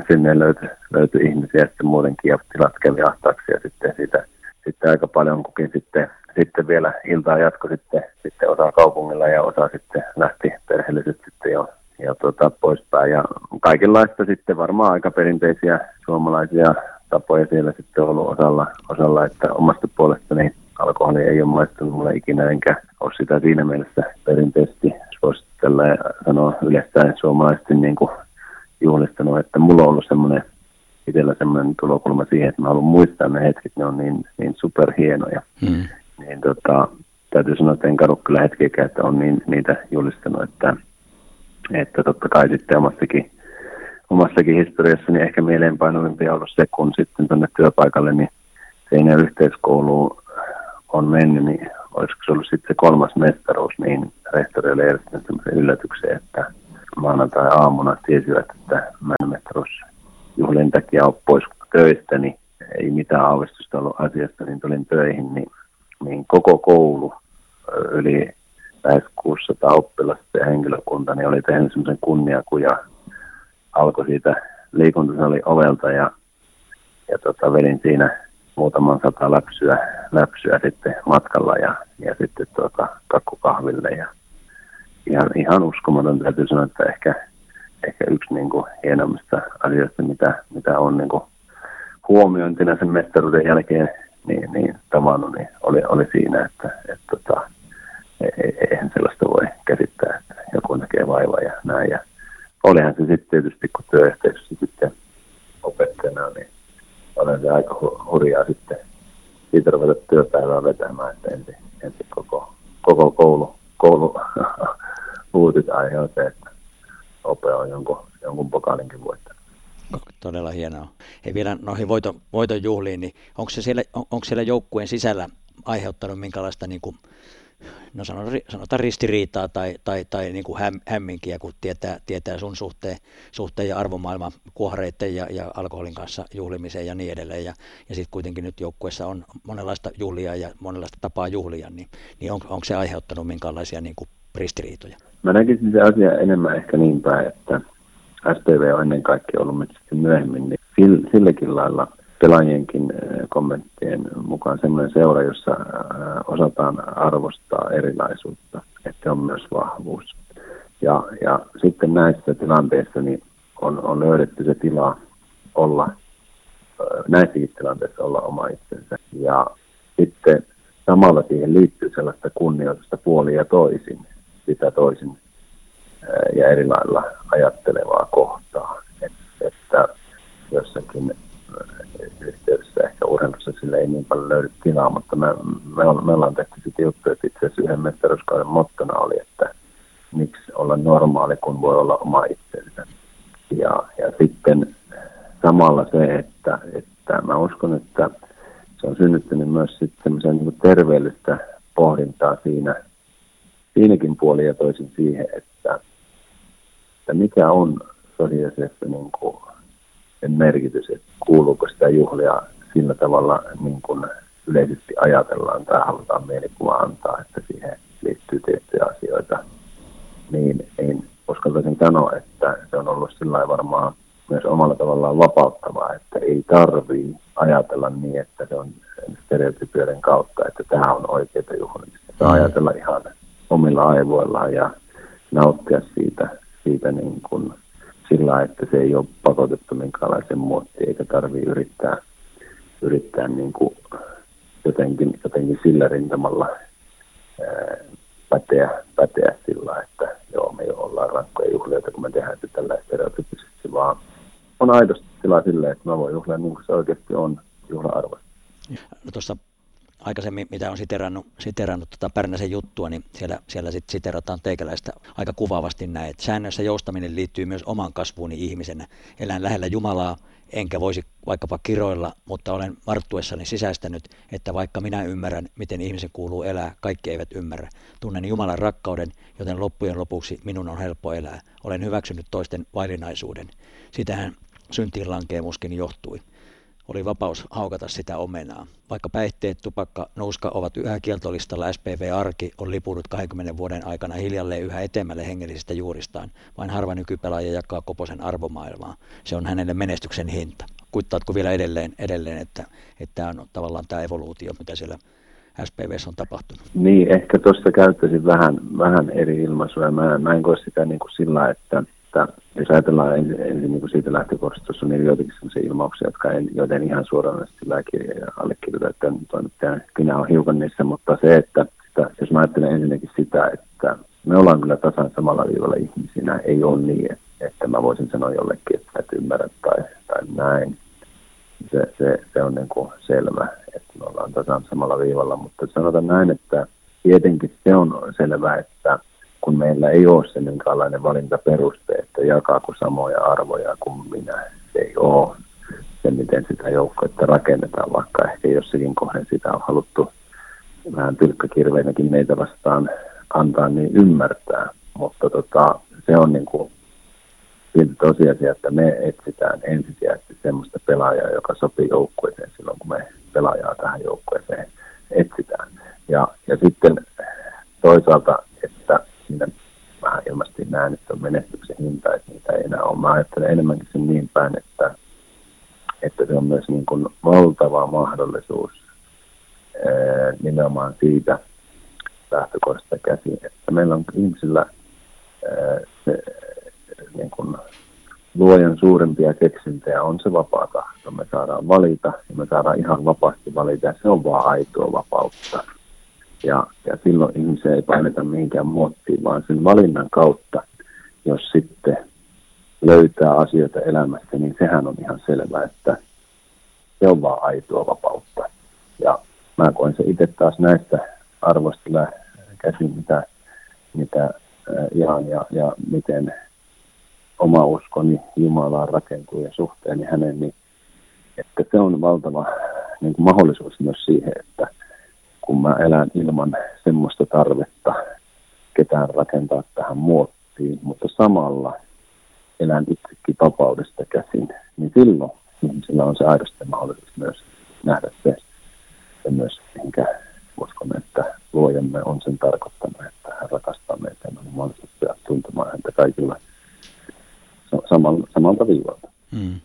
sinne löytyi, löytyi ihmisiä sitten muutenkin ja tilat kävi ahtaaksi ja sitten siitä sitten aika paljon kukin sitten, sitten vielä iltaa jatko sitten, sitten osa kaupungilla ja osa sitten lähti perheelliset sitten jo, jo tuota, poispäin. Ja kaikenlaista sitten varmaan aika perinteisiä suomalaisia tapoja siellä sitten ollut osalla, osalla että omasta puolestani alkoholi ei ole maistunut mulle ikinä, enkä ole sitä siinä mielessä perinteisesti, voisi tällä sanoa yleensä suomalaisesti niin kuin juhlistanut, että mulla on ollut semmoinen itsellä semmoinen tulokulma siihen, että mä haluan muistaa ne hetket, ne on niin, niin superhienoja. Mm. Niin tota, täytyy sanoa, että en kadu kyllä hetkeäkään, että on niin, niitä julistanut, että, että totta kai sitten omassakin, omassakin historiassa niin ehkä mieleenpainovimpia ollut se, kun sitten tuonne työpaikalle, niin Seinä yhteiskouluun on mennyt, niin olisiko se ollut sitten se kolmas mestaruus, niin rehtorille järjestänyt sellaisen yllätyksen, että maanantai-aamuna tiesivät, että mä en mestaruusjuhlien takia ole pois töistä, niin ei mitään aavistusta ollut asiasta, niin tulin töihin, niin, niin koko koulu yli lähes 600 oppilasta ja henkilökunta, niin oli tehnyt semmoisen kunniakuja, alkoi siitä liikuntasali ovelta ja, ja tota, vedin siinä muutaman sata läpsyä, läpsyä sitten matkalla ja, ja sitten tuota, kakkukahville ja ihan, ihan uskomaton täytyy sanoa, että ehkä, ehkä yksi niin kuin hienommista asioista, mitä, mitä on niin kuin huomiointina sen mestaruuden jälkeen niin, niin tavannut, niin oli, oli siinä, että, että, tota, e, e, eihän sellaista voi käsittää, että joku näkee vaivaa ja näin. Ja olihan se sitten tietysti, kun työyhteisössä sitten opettajana, niin olen se aika hurjaa sitten siitä ruveta työpäivää vetämään, että ensin, ensin koko, koko koulu, koulu aihe on se, että Ope on jonkun, jonkun pokaalinkin voittanut. Todella hienoa. Hei vielä noihin voiton, voiton juhliin, niin onko, se siellä, on, onko siellä joukkueen sisällä aiheuttanut minkälaista niin kuin, no sanotaan ristiriitaa tai, tai, tai niin kuin häm, hämminkiä, kun tietää, tietää sun suhteen, suhteen ja arvomaailman kuohreiden ja, ja alkoholin kanssa juhlimiseen ja niin edelleen. Ja, ja sitten kuitenkin nyt joukkueessa on monenlaista juhlia ja monenlaista tapaa juhlia, niin, niin on, onko se aiheuttanut minkälaisia niin kuin ristiriitoja? Mä näkisin se asia enemmän ehkä niin päin, että SPV on ennen kaikkea ollut sitten myöhemmin, niin silläkin lailla pelaajienkin äh, kommenttien mukaan sellainen seura, jossa äh, osataan arvostaa erilaisuutta, että on myös vahvuus. Ja, ja sitten näissä tilanteissa niin on, on löydetty se tila olla, äh, näissäkin tilanteissa olla oma itsensä. Ja sitten samalla siihen liittyy sellaista kunnioitusta puoli ja toisin sitä toisin ja eri lailla ajattelevaa kohtaa. Että jossakin yhteydessä ehkä urheilussa sille ei niin paljon löydy tilaa, mutta me, me, me ollaan tehty sitten juttu, että itse asiassa yhden mestaruuskauden mottona oli, että miksi olla normaali, kun voi olla oma itsensä. Ja, ja sitten samalla se, että, että mä uskon, että se on synnyttänyt myös sitten niin terveellistä pohdintaa siinä, siinäkin puoli ja toisin siihen, että, että mikä on tosiasiassa niin kuin sen merkitys, että kuuluuko sitä juhlia sillä tavalla niin kuin yleisesti ajatellaan tai halutaan mielikuva antaa, että siihen liittyy tiettyjä asioita, niin, niin uskaltaisin sanoa, että se on ollut sillä varmaan myös omalla tavallaan vapauttavaa, että ei tarvii ajatella niin, että se on stereotypioiden kautta, että tämä on oikeita juhlimista. Saa mm. ajatella ihan omilla aivoillaan ja nauttia siitä, siitä niin kuin sillä, että se ei ole pakotettu minkäänlaisen muottiin, eikä tarvitse yrittää, yrittää niin kuin jotenkin, jotenkin sillä rintamalla ää, päteä, päteä sillä, että joo, me jo ollaan rankkoja juhlia, kun me tehdään se tällä stereotypisesti, vaan on aidosti sillä silleen, että mä voin juhlia niin kuin se oikeasti on juhla-arvoista. No tuossa aikaisemmin, mitä on siterannut, siterannut tota Pärnäsen juttua, niin siellä, siellä sit siterataan teikäläistä aika kuvaavasti näin, että säännössä joustaminen liittyy myös oman kasvuuni ihmisenä. Elän lähellä Jumalaa, enkä voisi vaikkapa kiroilla, mutta olen marttuessani sisäistänyt, että vaikka minä ymmärrän, miten ihmisen kuuluu elää, kaikki eivät ymmärrä. Tunnen Jumalan rakkauden, joten loppujen lopuksi minun on helppo elää. Olen hyväksynyt toisten vaillinaisuuden. Sitähän syntiin lankeemuskin johtui oli vapaus haukata sitä omenaa. Vaikka päihteet, tupakka, nuuska ovat yhä kieltolistalla, SPV-arki on lipunut 20 vuoden aikana hiljalleen yhä etemmälle hengellisistä juuristaan. Vain harva nykypelaaja jakaa Koposen arvomaailmaa. Se on hänelle menestyksen hinta. Kuittaatko vielä edelleen, edelleen että, että tämä on tavallaan tämä evoluutio, mitä siellä SPVssä on tapahtunut? Niin, ehkä tuossa käyttäisin vähän, vähän eri ilmaisuja. Mä, mä en koe sitä niin kuin sillä, että että jos ajatellaan ensin, ensin niin siitä lähtökohdasta, niin joitakin sellaisia ilmauksia, jotka en, joita en ihan suoraan lääkirja allekirjoita, että toimittajan kynä on hiukan niissä, mutta se, että, että jos mä ajattelen ensinnäkin sitä, että me ollaan kyllä tasan samalla viivalla ihmisinä, ei ole niin, että mä voisin sanoa jollekin, että et ymmärrä tai, tai näin. Se, se, se on niin kuin selvä, että me ollaan tasan samalla viivalla, mutta sanotaan näin, että tietenkin se on selvä, että kun meillä ei ole se minkälainen valintaperuste, että jakaako samoja arvoja kuin minä. Se ei ole se, miten sitä joukkoetta rakennetaan, vaikka ehkä jossakin kohden sitä on haluttu vähän tylkkäkirveinäkin meitä vastaan antaa niin ymmärtää. Mutta tota, se on niin kuin silti tosiasia, että me etsitään ensisijaisesti semmoista pelaajaa, joka sopii joukkueeseen silloin, kun me pelaajaa tähän joukkueeseen etsitään. Ja, ja sitten toisaalta, että siinä vähän ilmeisesti näen, että on menestyksen hinta, että niitä ei enää ole. Mä ajattelen enemmänkin sen niin päin, että, että se on myös niin kuin valtava mahdollisuus ää, nimenomaan siitä lähtökohdasta käsin, että meillä on ihmisillä ää, se, niin kuin luojan suurempia keksintöjä on se vapaa tahto. Me saadaan valita ja me saadaan ihan vapaasti valita ja se on vaan aitoa vapautta. Ja, ja silloin ihmisiä ei paineta mihinkään muottiin, vaan sen valinnan kautta, jos sitten löytää asioita elämässä, niin sehän on ihan selvää, että se on vaan aitoa vapautta. Ja mä koen se itse taas näistä arvoista käsin, mitä, mitä ihan ja, ja miten oma uskoni Jumalaan rakentuu ja suhteeni hänen, niin että se on valtava niin kuin mahdollisuus myös siihen, että kun mä elän ilman semmoista tarvetta ketään rakentaa tähän muottiin, mutta samalla elän itsekin vapaudesta käsin, niin silloin ihmisillä on se aidosti mahdollisuus myös nähdä se, ja myös minkä uskon, että luojamme on sen tarkoittanut, että hän rakastaa meitä ja on mahdollisuus tuntemaan häntä kaikilla samalta viivalta. Hmm.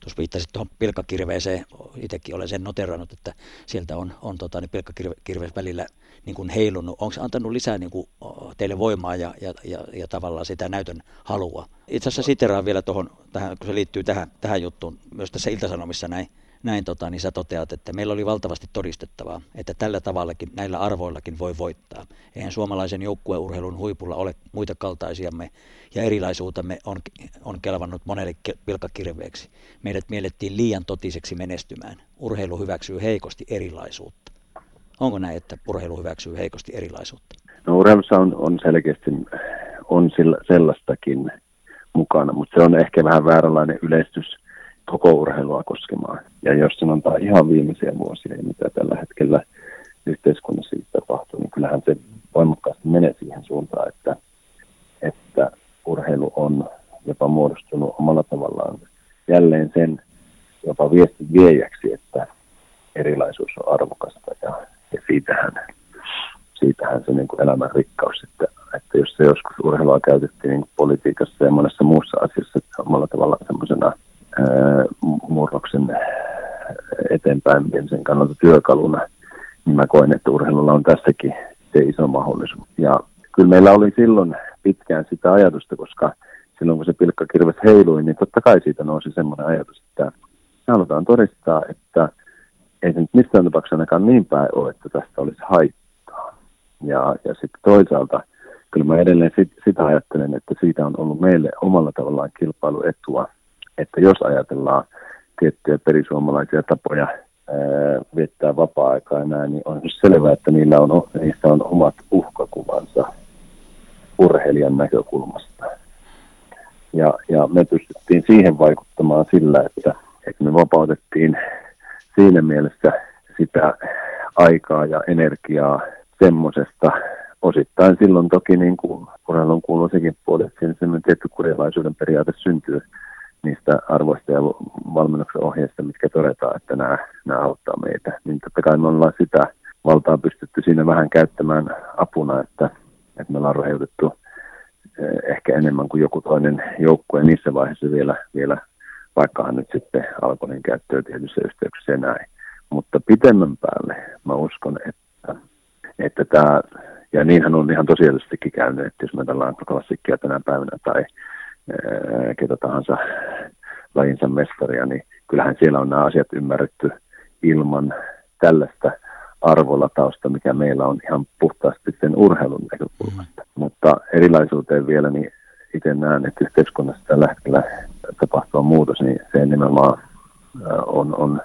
Tuossa viittasit tuohon pilkkakirveeseen, itsekin olen sen noterannut, että sieltä on, on tota, niin pilkkakirvees välillä niin kuin heilunut. Onko se antanut lisää niin kuin, teille voimaa ja, ja, ja, ja tavallaan sitä näytön halua? Itse asiassa siteraan vielä tuohon, tähän, kun se liittyy tähän, tähän juttuun, myös tässä Iltasanomissa näin, näin tota, niin sä toteat, että meillä oli valtavasti todistettavaa, että tällä tavallakin, näillä arvoillakin voi voittaa. Eihän suomalaisen joukkueurheilun huipulla ole muita kaltaisiamme ja erilaisuutemme on, on kelvannut monelle pilkkakirveeksi. Meidät miellettiin liian totiseksi menestymään. Urheilu hyväksyy heikosti erilaisuutta. Onko näin, että urheilu hyväksyy heikosti erilaisuutta? No urheilussa on, on selkeästi on sillä, sellaistakin mukana, mutta se on ehkä vähän vääränlainen yleistys – koko urheilua koskemaan. Ja jos sanotaan ihan viimeisiä vuosia, mitä tällä hetkellä yhteiskunnassa tapahtuu, niin kyllähän se voimakkaasti menee siihen suuntaan, että, että urheilu on jopa muodostunut omalla tavallaan jälleen sen jopa viestin viejäksi, että erilaisuus on arvokasta ja, ja siitähän, siitähän se niin kuin elämän rikkaus että, että jos se joskus urheilua käytettiin niin politiikassa ja monessa muussa asiassa omalla tavallaan semmoisena murroksen eteenpäin sen kannalta työkaluna, niin mä koen, että urheilulla on tässäkin se iso mahdollisuus. Ja kyllä meillä oli silloin pitkään sitä ajatusta, koska silloin kun se pilkkakirves heilui, niin totta kai siitä nousi semmoinen ajatus, että me halutaan todistaa, että ei se nyt missään tapauksessa ainakaan niin päin ole, että tästä olisi haittaa. Ja, ja sitten toisaalta kyllä mä edelleen sit, sitä ajattelen, että siitä on ollut meille omalla tavallaan kilpailuetua, että jos ajatellaan tiettyjä perisuomalaisia tapoja ää, viettää vapaa-aikaa näin, niin on selvää, että niillä on, niissä on omat uhkakuvansa urheilijan näkökulmasta. Ja, ja me pystyttiin siihen vaikuttamaan sillä, että, että me vapautettiin siinä mielessä sitä aikaa ja energiaa semmoisesta osittain silloin toki niin kuin urheilun kuuluu sekin puoli, että siinä semmoinen tietty kurialaisuuden periaate syntyy niistä arvoista ja valmennuksen ohjeista, mitkä todetaan, että nämä, nämä auttaa meitä. Niin totta kai me ollaan sitä valtaa pystytty siinä vähän käyttämään apuna, että, että me ollaan roheutettu eh, ehkä enemmän kuin joku toinen joukkue niissä vaiheissa vielä, vielä vaikkahan nyt sitten alkoholin käyttöä tietyissä yhteyksissä näin. Mutta pitemmän päälle mä uskon, että, että tämä, ja niinhän on ihan tosiaankin käynyt, että jos me tällainen klassikkia tänä päivänä tai ketä tahansa lajinsa mestaria, niin kyllähän siellä on nämä asiat ymmärretty ilman tällaista arvolatausta, mikä meillä on ihan puhtaasti sen urheilun näkökulmasta. Mm. Mutta erilaisuuteen vielä, niin itse näen, että yhteiskunnassa tällä hetkellä tapahtuva muutos, niin se nimenomaan on, on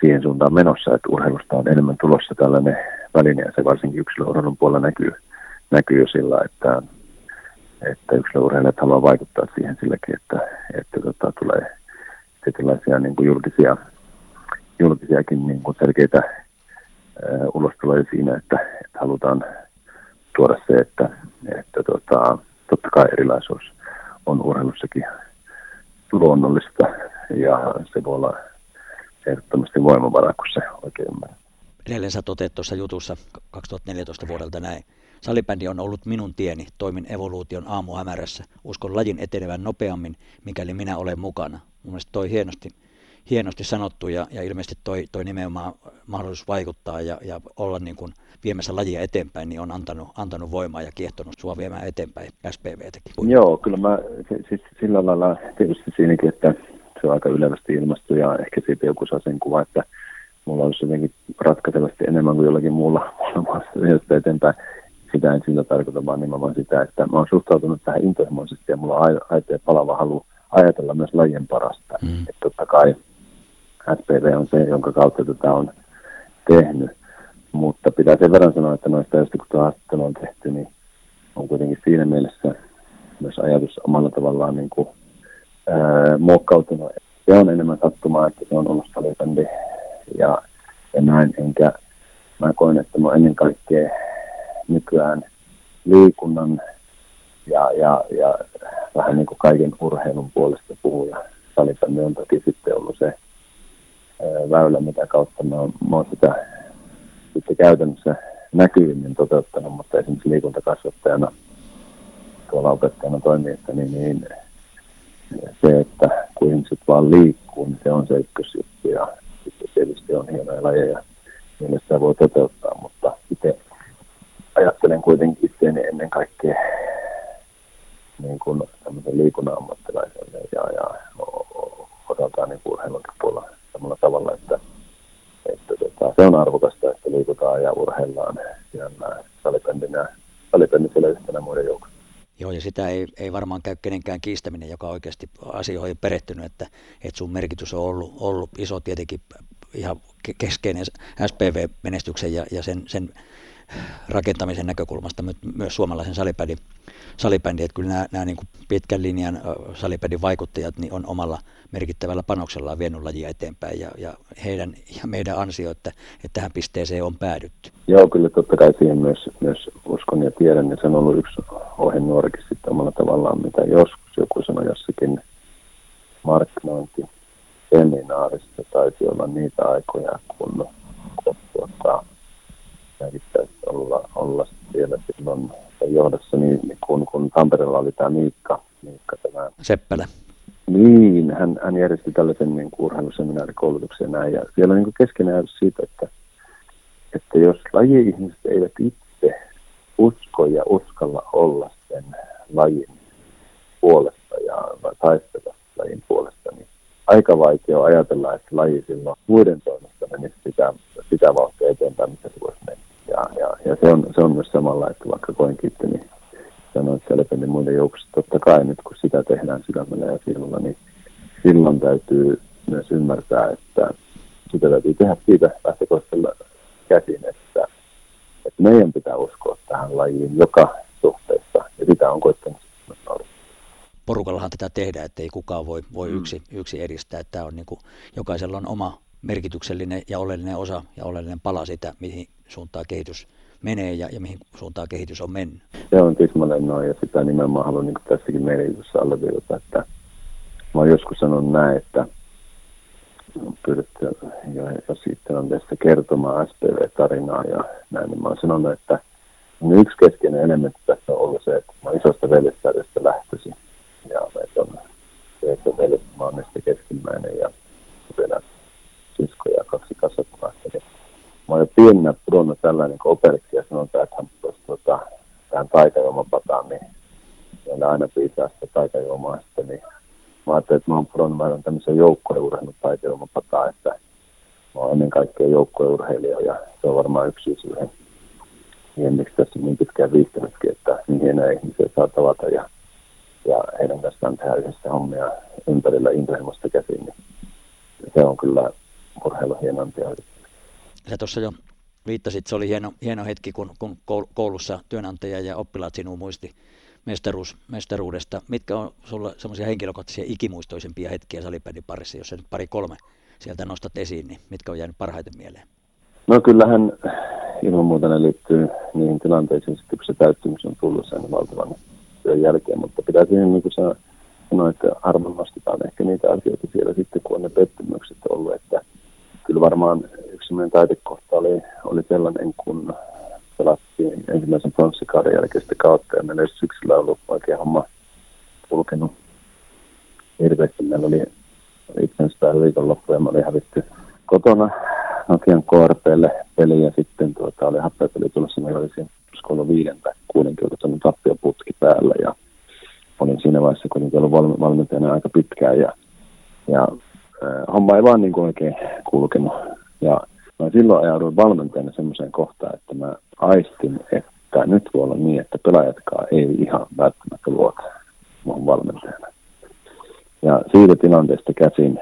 siihen suuntaan menossa, että urheilusta on enemmän tulossa tällainen väline, ja se varsinkin yksilöurheilun puolella näkyy, näkyy sillä, että, että yksilöurheilijat haluaa vaikuttaa siihen silläkin, että, että tota, tulee tietynlaisia niin kuin julkisia, julkisiakin niin kuin selkeitä ulostuloja siinä, että, että halutaan tuoda se, että, että tota, totta kai erilaisuus on urheilussakin luonnollista ja se voi olla ehdottomasti voimavara, kun se oikein ymmärrät. Edelleen sä tuossa jutussa 2014 vuodelta näin. Salibändi on ollut minun tieni, toimin evoluution aamuhämärässä. Uskon lajin etenevän nopeammin, mikäli minä olen mukana. Mun mielestä toi hienosti hienosti sanottu ja, ja ilmeisesti toi, toi nimenomaan mahdollisuus vaikuttaa ja, ja olla niin kuin viemässä lajia eteenpäin, niin on antanut, antanut voimaa ja kiehtonut sua viemään eteenpäin SPVtäkin. Joo, kyllä mä siis sillä lailla tietysti siinäkin, että se on aika ylevästi ilmastu ja ehkä siitä joku saa sen kuva, että mulla olisi jotenkin ratkaisevasti enemmän kuin jollakin muulla, muulla maassa eteenpäin. Sitä en sillä tarkoita, vaan nimenomaan sitä, että mä oon suhtautunut tähän intohimoisesti ja mulla on aito ja palava halu ajatella myös lajien parasta. Mm. Että totta kai SPV on se, jonka kautta tätä on tehnyt. Mutta pitää sen verran sanoa, että noista, joista kun tuo haastattelu on tehty, niin on kuitenkin siinä mielessä myös ajatus omalla tavallaan niin kuin, ää, muokkautunut. Se on enemmän sattumaa, että se on ollut salibändi ja, ja näin, enkä mä koen, että mä ennen kaikkea nykyään liikunnan ja, ja, ja vähän niin kuin kaiken urheilun puolesta puhuja. Salibändi on toki sitten ollut se väylä, mitä kautta mä oon, mä oon sitä sitten käytännössä näkyvimmin toteuttanut, mutta esimerkiksi liikuntakasvattajana tuolla opettajana toimiessa, niin, niin se, että kun ihmiset vaan liikkuu, niin se on se ykkösjuttu ja sitten tietysti on hienoja lajeja, millä sitä voi toteuttaa, mutta itse ajattelen kuitenkin itseäni ennen kaikkea niin kuin liikunnan ammattilaiselle ja, ja osaltaan niin urheilunkin puolella samalla tavalla, että, että tota, se on arvokasta, että liikutaan ja urheillaan siellä salibändinä, salibändissä yhtenä muiden joukossa. Joo, ja sitä ei, ei varmaan käy kenenkään kiistäminen, joka oikeasti asioihin perehtynyt, että, että sun merkitys on ollut, ollut iso tietenkin ihan keskeinen SPV-menestyksen ja, ja sen, sen rakentamisen näkökulmasta myös suomalaisen salibändin, salibändin että kyllä nämä, nämä niin kuin pitkän linjan salibändin vaikuttajat niin on omalla merkittävällä panoksellaan vienyt lajia eteenpäin. Ja, ja heidän ja meidän ansio, että, että tähän pisteeseen on päädytty. Joo, kyllä totta kai siihen myös, myös uskon ja tiedän, ja se on ollut yksi ohjenuorikin sitten omalla tavallaan, mitä joskus joku sanoi jossakin markkinointi seminaarissa taisi olla niitä aikoja, kun, kun tuota, pitäisi olla, olla siellä silloin johdossa, niin, niin kun, kun Tampereella oli tämä Miikka, Miikka tämä Seppälä. Niin, hän, hän järjesti tällaisen niin urheiluseminaarikoulutuksen ja näin. Ja siellä on niin keskenään siitä, että, että jos laji-ihmiset eivät itse usko ja uskalla olla sen lajin puolesta ja taistella lajin puolesta, niin aika vaikea ajatella, että laji silloin muiden toimesta menisi sitä, sitä vauhtia eteenpäin, mitä se voisi mennä. Ja, ja, ja se, on, se on myös samalla, että vaikka koen kiitti, niin sanoin niin muiden joukossa, totta kai nyt kun sitä tehdään sydämellä ja silloin, niin silloin täytyy myös ymmärtää, että sitä täytyy tehdä siitä lähtökohtaisella käsin, että, että meidän pitää uskoa tähän lajiin joka suhteessa, ja sitä on koittanut Porukallahan tätä tehdään, että ei kukaan voi, voi mm. yksi, yksi edistää. Tämä on niin kuin, jokaisella on oma merkityksellinen ja oleellinen osa ja oleellinen pala sitä, mihin suuntaan kehitys menee ja, ja mihin suuntaan kehitys on mennyt. Se on tismalleen noin ja sitä nimenomaan haluan niin tässäkin merkityssä alleviivata, että mä oon joskus sanonut näin, että pyydetty jo, jo sitten on tässä kertomaan SPV-tarinaa ja näin, niin mä oon sanonut, että yksi keskeinen elementti tässä on ollut se, että mä isosta veljestärjestä lähtöisin ja meitä on se, että veljet, mä oon keskimmäinen ja vielä sisko ja kaksi kasvattomasta. Niin mä oon jo pienenä pudonnut tällainen operiksi ja sanotaan, että hän tuossa tota, tähän taikajuomapataan, niin meillä aina piisaa sitä taikajuomaa sitten, niin mä ajattelin, että mä oon pudonnut vähän tämmöisen joukkourheilun taikajuomapataan, että mä oon ennen kaikkea joukkourheilija ja se on varmaan yksi syy siihen, siihen miksi tässä niin pitkään viihtynytkin, että niin hienoja ihmisiä saa tavata ja, ja heidän kanssaan tehdä yhdessä hommia ympärillä intohimosta käsin, niin se on kyllä urheilun hienoimpia sä tuossa jo viittasit, se oli hieno, hieno hetki, kun, kun koulussa työnantaja ja oppilaat sinun muisti mestaruus, mestaruudesta. Mitkä on sulla semmoisia henkilökohtaisia ikimuistoisempia hetkiä salibändin parissa, jos sä nyt pari kolme sieltä nostat esiin, niin mitkä on jäänyt parhaiten mieleen? No kyllähän ilman muuta ne liittyy niihin tilanteisiin, kun se täyttymys on tullut sen valtavan työn jälkeen, mutta pitää siihen niin kuin sanoa, että arvon nostetaan ehkä niitä asioita siellä sitten, kun on ne pettymykset ollut, että kyllä varmaan meidän taitekohta oli, oli sellainen, kun pelattiin ensimmäisen pronssikauden jälkeistä kautta ja meillä ei syksyllä ollut oikein homma kulkenut hirveästi. Meillä oli itsensä viikonloppu ja me oli hävitty kotona Nokian KRPlle peli ja sitten tuota, oli happapeli tulossa. Meillä oli siinä ollut viiden tai kuuden kiltotonnin tappioputki päällä ja olin siinä vaiheessa kuitenkin ollut valmentajana aika pitkään ja, ja homma ei vaan niin kuin oikein kulkenut. Ja mä silloin ajauduin valmentajana semmoiseen kohtaan, että mä aistin, että nyt voi olla niin, että pelaajatkaan ei ihan välttämättä luota mun valmentajana. Ja siitä tilanteesta käsin,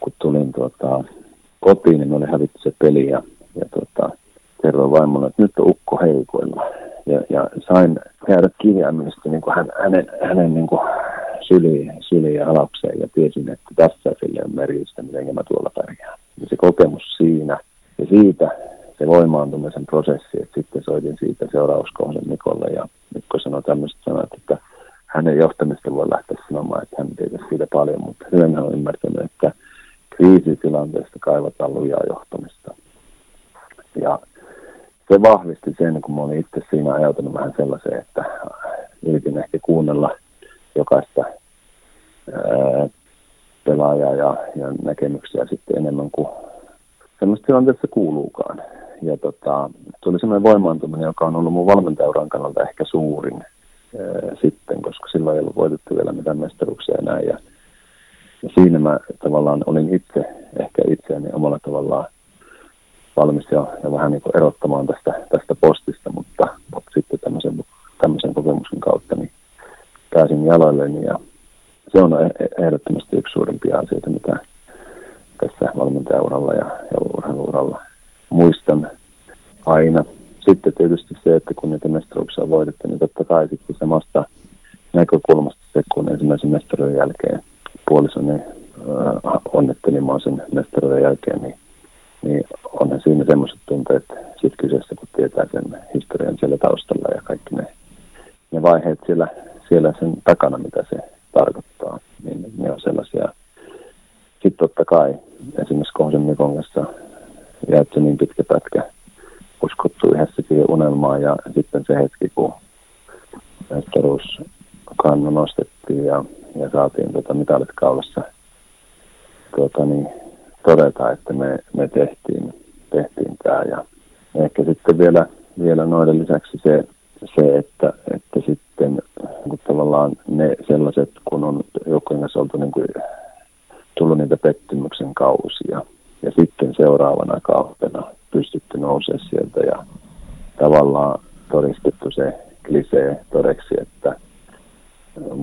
kun tulin tuota, kotiin, niin oli hävitty se peli ja, ja tuota, kerroin vaimolle, että nyt on ukko heikoilla. Ja, ja sain käydä kirjaimellisesti niin kuin hän, hänen, hänen niin kuin syliin, syliin ja alakseen ja tiesin, että cosas.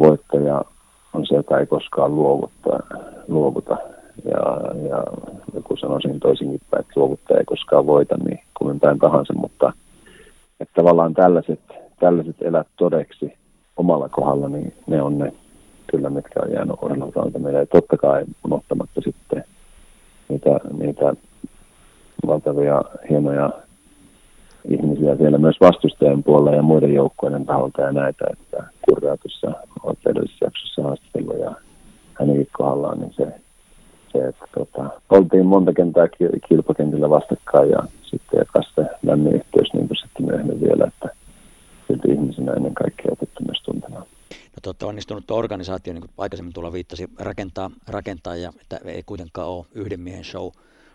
Voittaja on se, joka ei koskaan luovutta, luovuta. Ja, ja joku sanoisin toisinkin päin, että luovuttaja ei koskaan voita, niin kuin päin tahansa, mutta että tavallaan tällaiset, tällaiset elät todeksi omalla kohdalla, niin ne on ne kyllä, mitkä on jäänyt ohjelmalta meille. Ja totta kai unohtamatta sitten niitä, niitä valtavia hienoja ihmisiä siellä myös vastustajan puolella ja muiden joukkojen taholta ja näitä, että Kurraa tuossa olette jaksossa haastattelua ja hänenkin kohdallaan, niin se, se että tota, oltiin monta kentää kilpakentillä vastakkain ja sitten jatkasi se lämmin yhteys niin kuin sitten myöhemmin vielä, että silti ihmisenä ennen kaikkea otettu myös tuntemaan. No te olette onnistunut organisaatio, niin kuin aikaisemmin tulla viittasi, rakentaa, rakentaa ja että ei kuitenkaan ole yhden miehen show,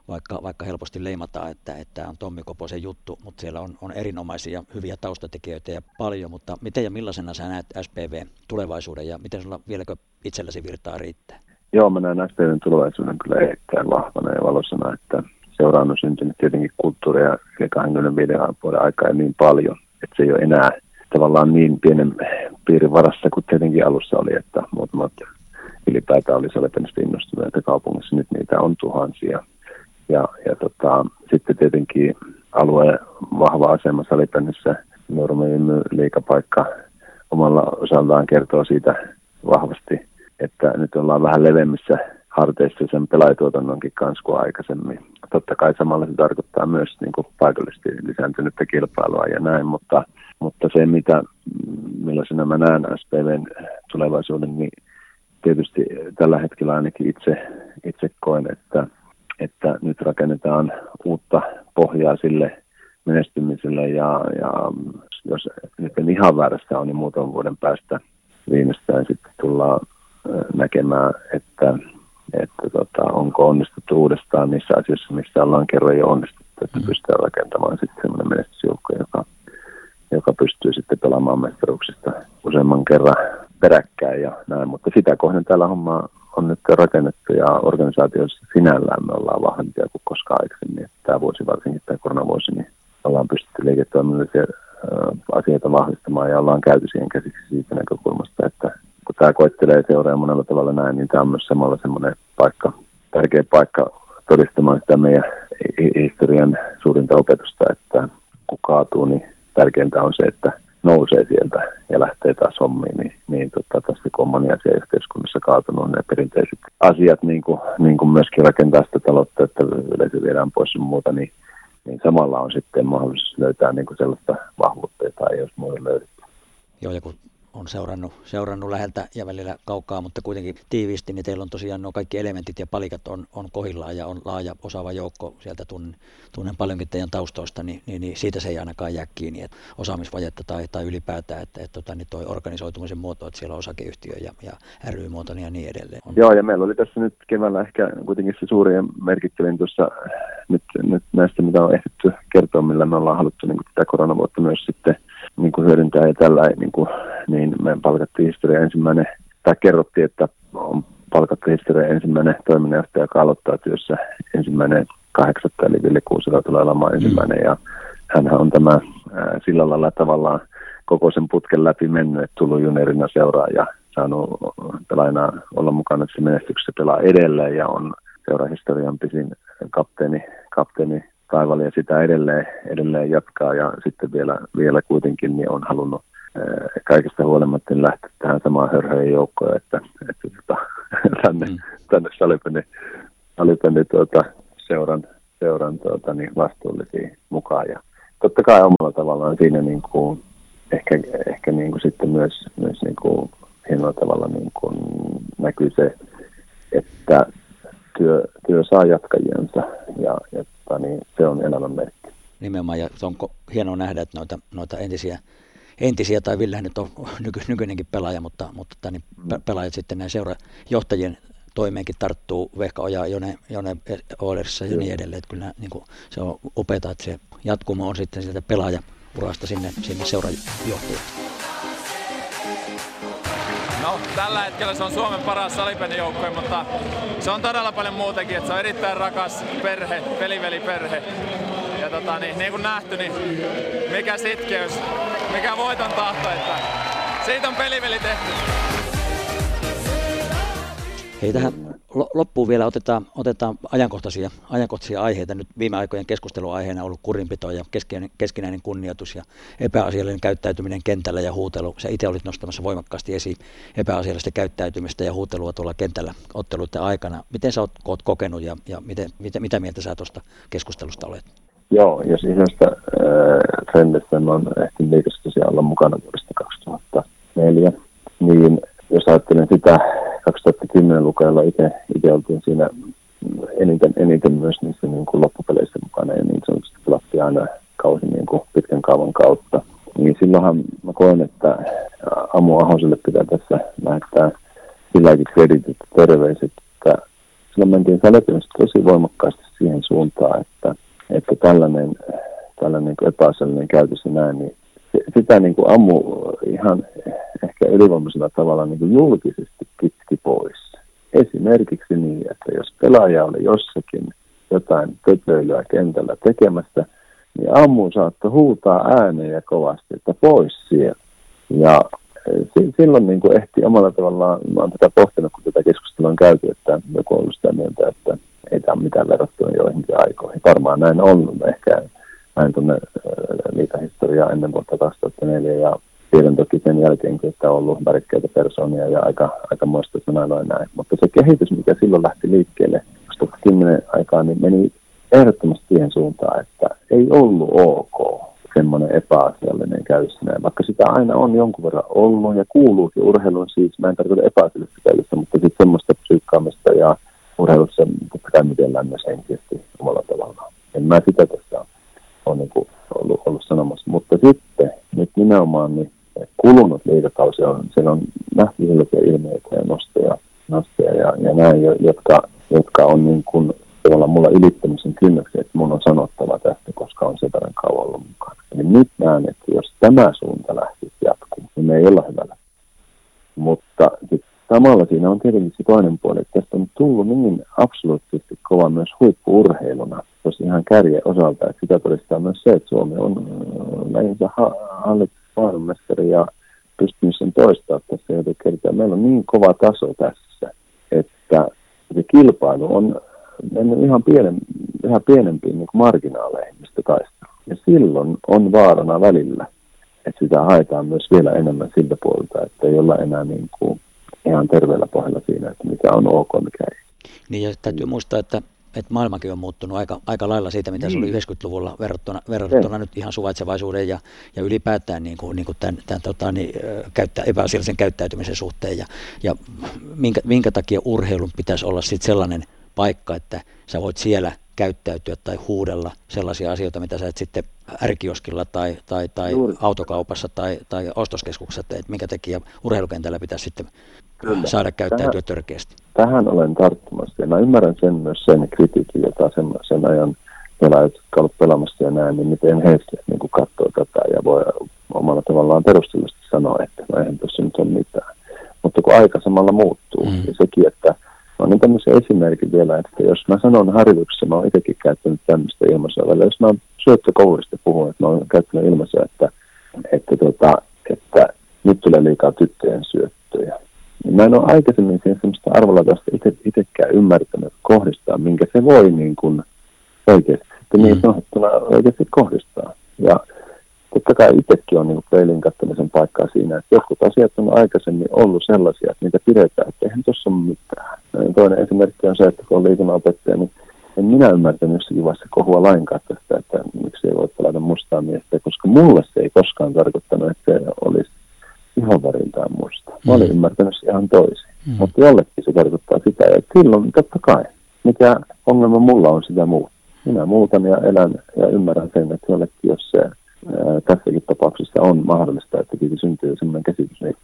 vaikka, vaikka helposti leimataan, että, että on Tommi Koposen juttu, mutta siellä on, on erinomaisia hyviä taustatekijöitä ja paljon, mutta miten ja millaisena sä näet SPV tulevaisuuden ja miten sulla vieläkö itselläsi virtaa riittää? Joo, mä näen SPVn tulevaisuuden kyllä erittäin vahvana ja valossana, että seuraan on syntynyt tietenkin kulttuuria 25 vuoden aikaa ja niin paljon, että se ei ole enää tavallaan niin pienen piirin varassa kuin tietenkin alussa oli, että muutamat ylipäätään oli salipelistä innostuneita kaupungissa. Nyt niitä on tuhansia. Ja, ja tota, sitten tietenkin alueen vahva asema salipelissä Nurmien liikapaikka omalla osaltaan kertoo siitä vahvasti, että nyt ollaan vähän levemmissä harteissa sen pelaajatuotannonkin kanssa kuin aikaisemmin. Totta kai samalla se tarkoittaa myös niin kuin paikallisesti lisääntynyttä kilpailua ja näin, mutta, mutta se mitä, millaisena mä näen SPVn tulevaisuuden, niin tietysti tällä hetkellä ainakin itse, itse koen, että, että nyt rakennetaan uutta pohjaa sille menestymiselle ja, ja jos nyt en ihan väärässä on, niin muutaman vuoden päästä viimeistään sitten tullaan näkemään, että että tota, onko onnistuttu uudestaan niissä asioissa, missä ollaan kerran jo onnistuttu, että mm. pystytään rakentamaan sitten semmoinen menestysjoukko, joka, joka pystyy sitten pelaamaan mestaruuksista useamman kerran peräkkäin ja näin, mutta sitä kohden täällä homma on nyt rakennettu ja organisaatioissa sinällään me ollaan vahvempia kuin koskaan aikaisemmin. Että tämä vuosi varsinkin, tämä koronavuosi, niin ollaan pystytty liiketoiminnallisia asioita vahvistamaan ja ollaan käyty siihen käsiksi siitä näkökulmasta, että kun tämä koittelee seuraa monella tavalla näin, niin tämä on myös samalla semmoinen paikka, tärkeä paikka todistamaan sitä meidän historian suurinta opetusta, että kun kaatuu, niin tärkeintä on se, että nousee sieltä ja lähtee taas hommiin, niin, niin tota, tässä kun on moni asia yhteiskunnassa kaatunut, ne perinteiset asiat, niin kuin, niin kuin myöskin rakentaa sitä taloutta, että yleisö viedään pois ja muuta, niin, niin samalla on sitten mahdollisuus löytää niin kuin sellaista vahvuutta, jota ei olisi muille löydetty. Joo, ja kun on seurannut, seurannut läheltä ja välillä kaukaa, mutta kuitenkin tiiviisti, niin teillä on tosiaan nuo kaikki elementit ja palikat on, on kohillaan ja on laaja osaava joukko. Sieltä tunnen, tunnen paljonkin teidän taustoista, niin, niin, niin, siitä se ei ainakaan jää kiinni, että osaamisvajetta tai, tai ylipäätään, että, että, että niin toi organisoitumisen muoto, että siellä on osakeyhtiö ja, ja ry-muoto ja niin edelleen. On. Joo, ja meillä oli tässä nyt keväällä ehkä kuitenkin se suuri ja merkittävin tuossa nyt, nyt näistä, mitä on ehditty kertoa, millä me ollaan haluttu niin tätä koronavuotta myös sitten niin kuin hyödyntää ja tällä niin, kuin, niin me palkattiin historia ensimmäinen, tai kerrottiin, että on palkattu historia ensimmäinen toiminnanjohtaja, joka aloittaa työssä ensimmäinen kahdeksatta, eli Ville Kuusila tulee olemaan ensimmäinen, mm. ja hän on tämä ää, sillä lailla tavallaan koko sen putken läpi mennyt, että tullut juniorina seuraa ja saanut pelaajana olla mukana että se menestyksessä pelaa edelleen ja on seurahistorian pisin kapteeni, kapteeni taivali ja sitä edelleen, edelleen jatkaa ja sitten vielä, vielä kuitenkin niin on halunnut kaikesta huolimatta niin lähteä tähän samaan hörhöjen joukkoon, että, että tota, tänne, mm. tänne salipeni, salipeni tuota, seuran, seuran tuota, niin vastuullisiin mukaan. Ja totta kai omalla tavallaan siinä niin kuin, ehkä, ehkä niin kuin sitten myös, myös niin kuin hienolla tavalla niin kuin näkyy se, että työ, työ saa jatkajiensa ja, ja tota, niin se on elämän merkki. Nimenomaan ja se on hienoa nähdä, että noita, noita entisiä, entisiä tai Ville nyt on nyky, nykyinenkin pelaaja, mutta, mutta tota, niin mm. pelaajat sitten näin seurajohtajien toimeenkin tarttuu Vehka Oja, Jone, Jone Oilersissa ja niin edelleen. Että kyllä niin kuin, se on upeaa, että se jatkumo on sitten sieltä pelaajaurasta sinne, sinne seurajohtajaksi. Tällä hetkellä se on Suomen paras salipelijoukkue, mutta se on todella paljon muutenkin. Että se on erittäin rakas perhe, peliveliperhe. Ja tota, niin, niin kuin nähty, niin mikä sitkeys, mikä voiton tahto, että siitä on peliveli tehty. Hei, tähän loppuun vielä otetaan, otetaan ajankohtaisia, ajankohtaisia aiheita. Nyt viime aikojen keskusteluaiheena on ollut kurinpito ja keskinäinen, keskinäinen kunnioitus ja epäasiallinen käyttäytyminen kentällä ja huutelu. Sä itse olit nostamassa voimakkaasti esiin epäasiallista käyttäytymistä ja huutelua tuolla kentällä otteluiden aikana. Miten sä oot, oot kokenut ja, ja miten, mitä, mitä mieltä sä tuosta keskustelusta olet? Joo, jos isosta äh, trendistä mä oon ehtinyt liikassa olla mukana vuodesta 2004, niin jos ajattelen sitä 2010 lukeella itse, itse oltiin siinä eniten, eniten myös niissä niin kuin loppupeleissä mukana ja niin sanotusti pelattiin aina kausi niin kuin pitkän kaavan kautta. Niin silloinhan mä koen, että Amu Ahoselle pitää tässä lähettää silläkin kreditit terveiset, että silloin mentiin Salepimista tosi voimakkaasti siihen suuntaan, että, että tällainen, tällainen niin epäasiallinen käytös ja näin, niin sitä niin kuin Ammu ihan ehkä ylivoimaisella tavalla niin kuin julkisesti kitki pois. Esimerkiksi niin, että jos pelaaja oli jossakin jotain tötöilyä kentällä tekemässä, niin Ammu saattoi huutaa ääneen ja kovasti, että pois sieltä. Ja eh, silloin niin kuin ehti omalla tavallaan, mä olen tätä pohtinut, kun tätä keskustelua on käyty, että joku on ollut sitä mieltä, että ei tämä ole mitään verrattuna joihinkin aikoihin. Varmaan näin on, ehkä mä en tunne niitä historiaa ennen vuotta 2004 ja tiedän toki sen jälkeen, että on ollut värikkäitä persoonia ja aika, aika muista sanoilla näin. Mutta se kehitys, mikä silloin lähti liikkeelle 2010 aikaan, niin meni ehdottomasti siihen suuntaan, että ei ollut ok semmoinen epäasiallinen käytössä vaikka sitä aina on jonkun verran ollut ja kuuluukin urheilun siis, mä en tarkoita epäasiallista käytössä, mutta sitten semmoista psyykkaamista ja urheilussa totta kai miten myös henkisesti omalla tavallaan. En mä sitä tässä on niin kuin ollut, ollut sanomassa. Mutta sitten nyt nimenomaan niin kulunut liikakausi on, siellä on nähty sellaisia ilmeitä ja nostoja, nostoja ja, ja näin, jotka, jotka on niin kuin tavallaan mulla ylittämisen kynnyksiä, että mun on sanottava tästä, koska on sen verran kauan ollut mukana. Eli nyt näen, että jos tämä suunta lähtisi jatkuu, niin me ei olla hyvällä. Mutta sitten samalla siinä on tietenkin se toinen puoli, että tästä on tullut niin absoluuttisesti kova myös huippuurheiluna, jos ihan kärjen osalta, että sitä todistaa myös se, että Suomi on äh, hallitus maailmanmestari ja pystynyt sen toistaa tässä joten kertaa. Meillä on niin kova taso tässä, että se kilpailu on mennyt ihan pienen, ihan pienempiin niin marginaaleihin, mistä taistaa. Ja silloin on vaarana välillä, että sitä haetaan myös vielä enemmän siltä puolelta, että ei olla enää niin kuin ihan terveellä pohjalla siinä, että mikä on ok, mikä ei. Niin ja täytyy muistaa, että että maailmakin on muuttunut aika, aika lailla siitä, mitä niin. se oli 90-luvulla niin. verrattuna, verrattuna nyt ihan suvaitsevaisuuden ja, ja ylipäätään niin kuin, niin kuin tämän, tämän tota, niin, käyttä, epäasiallisen käyttäytymisen suhteen. Ja, ja minkä, minkä takia urheilun pitäisi olla sit sellainen paikka, että sä voit siellä käyttäytyä tai huudella sellaisia asioita, mitä sä et sitten ärkioskilla tai, tai, tai autokaupassa tai, tai ostoskeskuksessa teet, minkä tekijä urheilukentällä pitäisi sitten Kyllä. saada käyttäytyä tähän, törkeästi. Tähän olen tarttumassa ja mä ymmärrän sen myös sen kritiikin, jota sen, sen ajan pelaajat, jotka ovat pelaamassa ja näin, niin miten he niin kuin katsoo tätä ja voi omalla tavallaan perustellisesti sanoa, että no eihän tuossa nyt ole mitään. Mutta kun aika samalla muuttuu, mm. ja sekin, että on niin tämmöisen esimerkin vielä, että jos mä sanon harjoituksessa, mä oon itsekin käyttänyt tämmöistä ilmaisua välillä, jos mä syöttökouluista puhun, että mä oon käyttänyt ilmaisua, että, että, tota, että nyt tulee liikaa tyttöjen syöttöjä. Niin mä en ole aikaisemmin siihen semmoista arvolatasta itse, itsekään ymmärtänyt kohdistaa, minkä se voi niin kuin oikeasti sitten niin mm. sanottuna oikeasti kohdistaa. Ja totta kai itsekin on niin peilin kattamisen paikkaa siinä, että jotkut asiat on aikaisemmin ollut sellaisia, että niitä pidetään, että eihän tuossa ole mitään. Toinen esimerkki on se, että kun on liikunnanopettaja, niin en minä ymmärtänyt jossakin vaiheessa kohua lainkaan tästä, että miksi ei voi pelata mustaa miestä, koska mulle se ei koskaan tarkoittanut, että se olisi väriltään musta. Mä olin mm. ymmärtänyt se ihan toisin. Mm. Mutta jollekin se tarkoittaa sitä, että silloin totta kai, mikä ongelma mulla on sitä muuta. Minä muutan ja elän ja ymmärrän sen, että jollekin, jos se tässäkin tapauksessa on mahdollista, että siitä syntyy sellainen käsitys, niin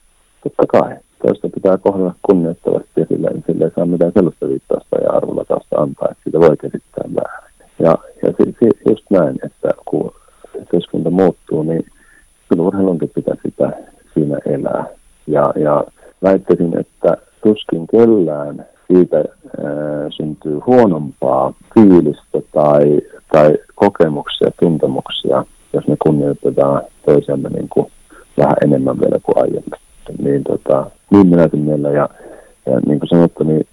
totta kai. Toista pitää kohdella kunnioittavasti ja sillä, sillä ei saa mitään sellaista viittausta ja arvolatausta antaa, että sitä voi käsittää väärin. Ja, ja si, si, just näin, että kun yhteiskunta muuttuu, niin kyllä urheilunkin pitää sitä siinä elää. Ja, ja väittäisin, että tuskin kellään siitä ää, syntyy huonompaa fiilistä tai, tai kokemuksia, tuntemuksia, jos me kunnioitetaan toisiamme niin kuin vähän enemmän vielä kuin aiemmin. Niin, tota, niin minä mielellä ja, ja niin kuin sanottu, niin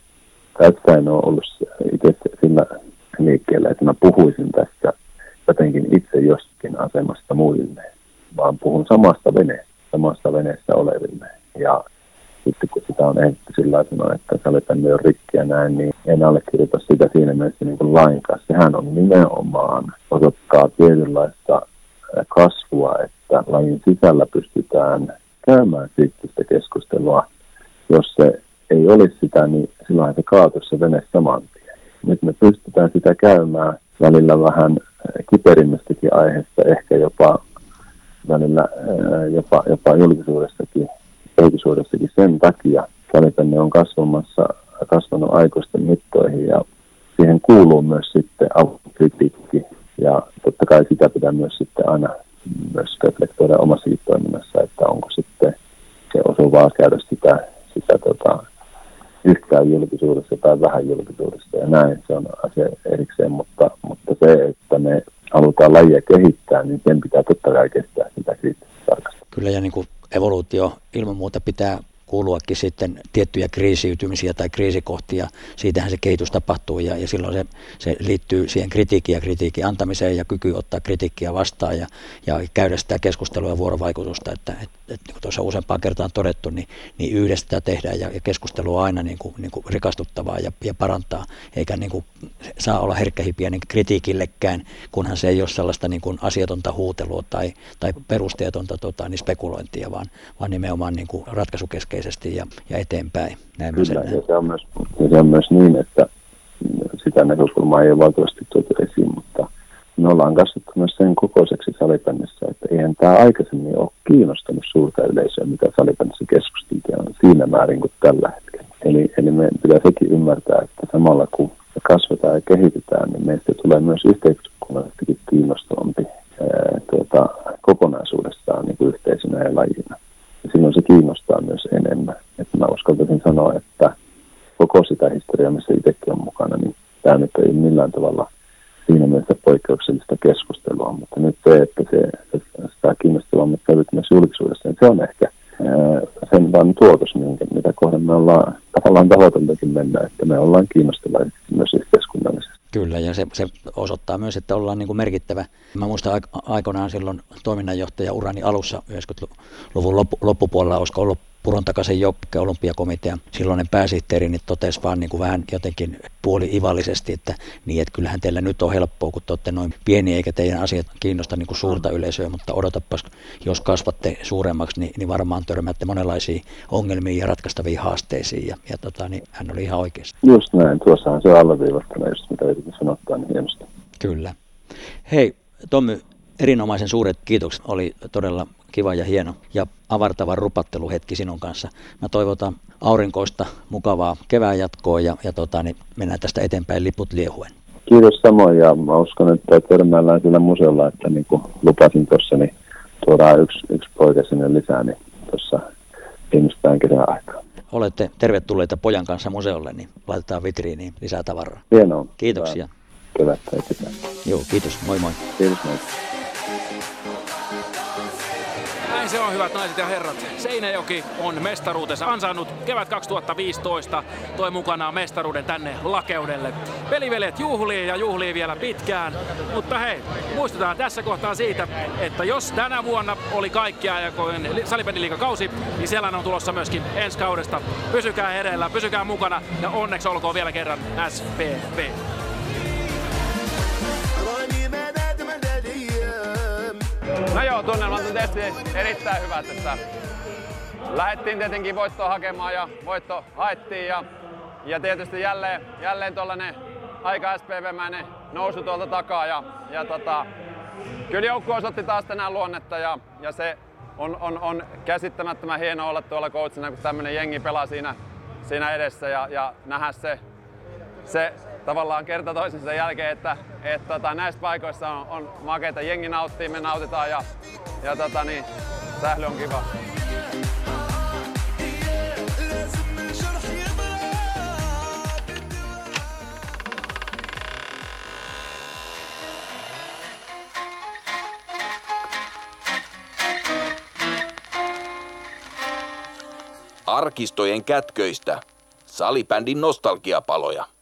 tässä en ole ollut itse sillä liikkeellä, että mä puhuisin tässä jotenkin itse jostakin asemasta muille, vaan puhun samasta veneestä, samasta veneessä oleville. Ja sitten kun sitä on ehditty sillä tavalla, että salibändi on rikki ja näin, niin en allekirjoita sitä siinä mielessä niin kuin lainkaan. Sehän on nimenomaan osoittaa tietynlaista lajin sisällä pystytään käymään siitä keskustelua. Jos se ei olisi sitä, niin silloin se kaatuisi se vene saman tien. Nyt me pystytään sitä käymään välillä vähän kiperimmästäkin aiheesta, ehkä jopa välillä jopa, jopa julkisuudessakin kehitysvuodessakin sen takia tänne on kasvamassa, kasvanut aikuisten mittoihin ja siihen kuuluu myös sitten kritiikki ja totta kai sitä pitää myös sitten aina myös reflektoida omassakin toiminnassa, että onko sitten se osuvaa käydä sitä, sitä tota, yhtään julkisuudessa tai vähän julkisuudessa ja näin, se on asia erikseen, mutta, mutta se, että me halutaan lajia kehittää, niin sen pitää totta kai kestää sitä kriittistä tarkastelua. Kyllä ja niin kuin evoluutio ilman muuta pitää kuuluakin sitten tiettyjä kriisiytymisiä tai kriisikohtia. Siitähän se kehitys tapahtuu ja, ja silloin se, se liittyy siihen kritiikkiin ja kritiikin antamiseen ja kyky ottaa kritiikkiä vastaan ja, ja käydä sitä keskustelua ja vuorovaikutusta. Että, et, et, niin kuin tuossa useampaan kertaan todettu, niin, niin yhdessä tehdään ja, ja keskustelu on aina niin kuin, niin kuin rikastuttavaa ja, ja parantaa, eikä niin kuin saa olla herkkähipiä niin kritiikillekään, kunhan se ei ole sellaista niin kuin asiatonta huutelua tai, tai perusteetonta tota, niin spekulointia, vaan, vaan nimenomaan niin kuin ratkaisukeskeistä myönteisesti ja, ja eteenpäin. Näin Kyllä, ja se, on myös, ja se on myös niin, että sitä näkökulmaa ei ole valtavasti tuotu esiin, mutta me ollaan kasvattu myös sen kokoiseksi salibändissä, että eihän tämä aikaisemmin ole kiinnostanut suurta yleisöä, mitä salibändissä keskusteltiin siinä määrin kuin tällä hetkellä. Eli, eli me pitää sekin ymmärtää, että samalla kun me kasvetaan ja kehitetään, niin meistä tulee myös yhteiskunnallisestikin kiinnostavampi tuota, kokonaisuudessaan niin kuin yhteisönä ja lajina silloin se kiinnostaa myös enemmän. Että mä uskaltaisin sanoa, että koko sitä historiaa, missä itsekin on mukana, niin tämä nyt ei millään tavalla siinä mielessä poikkeuksellista keskustelua, mutta nyt se, että se, sitä kiinnostavammat sävyt myös julkisuudessa, niin se on ehkä sen vaan tuotos, minkä, mitä kohden me ollaan tavallaan tavoiteltakin mennä, että me ollaan kiinnostavia myös yhteiskunnallisesti. Kyllä, ja se, se osoittaa myös, että ollaan niin kuin merkittävä. Mä muistan aikoinaan silloin toiminnanjohtaja urani alussa 90-luvun loppu, loppupuolella, olisiko ollut Puron takaisin Jokke, olympiakomitea, silloinen pääsihteeri, niin totesi vaan niin kuin vähän jotenkin puoli-ivallisesti, että niin, että kyllähän teillä nyt on helppoa, kun te olette noin pieni, eikä teidän asiat kiinnosta niin kuin suurta yleisöä, mutta odotapas, jos kasvatte suuremmaksi, niin, niin varmaan törmäätte monenlaisiin ongelmiin ja ratkaistaviin haasteisiin, ja, ja tota, niin hän oli ihan oikeasti. Just näin, tuossahan se on alleviivattuna, just mitä yritin sanoa, niin hienosti. Kyllä. Hei, Tommy, erinomaisen suuret kiitokset. Oli todella kiva ja hieno ja avartava rupatteluhetki sinun kanssa. Mä toivotan aurinkoista, mukavaa kevään jatkoa ja, ja tota, niin mennään tästä eteenpäin liput liehuen. Kiitos samoin ja mä uskon, että törmäillään sillä museolla, että niin kuin lupasin tuossa, niin tuodaan yksi, yksi poika sinne lisää, niin tuossa viimeistään kesän aikaa. Olette tervetulleita pojan kanssa museolle, niin laitetaan vitriiniin lisää tavaraa. Hienoa. Kiitoksia. Kevättä eteenpäin. Joo, kiitos. Moi moi. Kiitos moi. Se on, hyvät naiset ja herrat. Seinäjoki on mestaruutensa ansainnut. Kevät 2015 toi mukanaan mestaruuden tänne lakeudelle. Pelivelet juhlii ja juhlii vielä pitkään. Mutta hei, muistetaan tässä kohtaa siitä, että jos tänä vuonna oli kaikki aikojen salibändiliikakausi, niin sellainen on tulossa myöskin ensi kaudesta. Pysykää hereillä, pysykää mukana ja onneksi olkoon vielä kerran SPV. No joo, tunnelmat on tietysti erittäin hyvät, että lähdettiin tietenkin voittoa hakemaan ja voitto haettiin ja, ja tietysti jälleen, jälleen tuollainen aika SPV-mäinen nousu tuolta takaa ja, ja tota, kyllä joukko osoitti taas tänään luonnetta ja, ja se on, on, on käsittämättömän hienoa olla tuolla coachina, kun tämmöinen jengi pelaa siinä, siinä edessä ja, ja nähdä se, se tavallaan kerta toisensa jälkeen, että et, tota, näistä paikoissa on, on makeita. Jengi nauttii, me nautitaan ja, ja tota, niin, sähly on kiva. Arkistojen kätköistä salibändin nostalgiapaloja.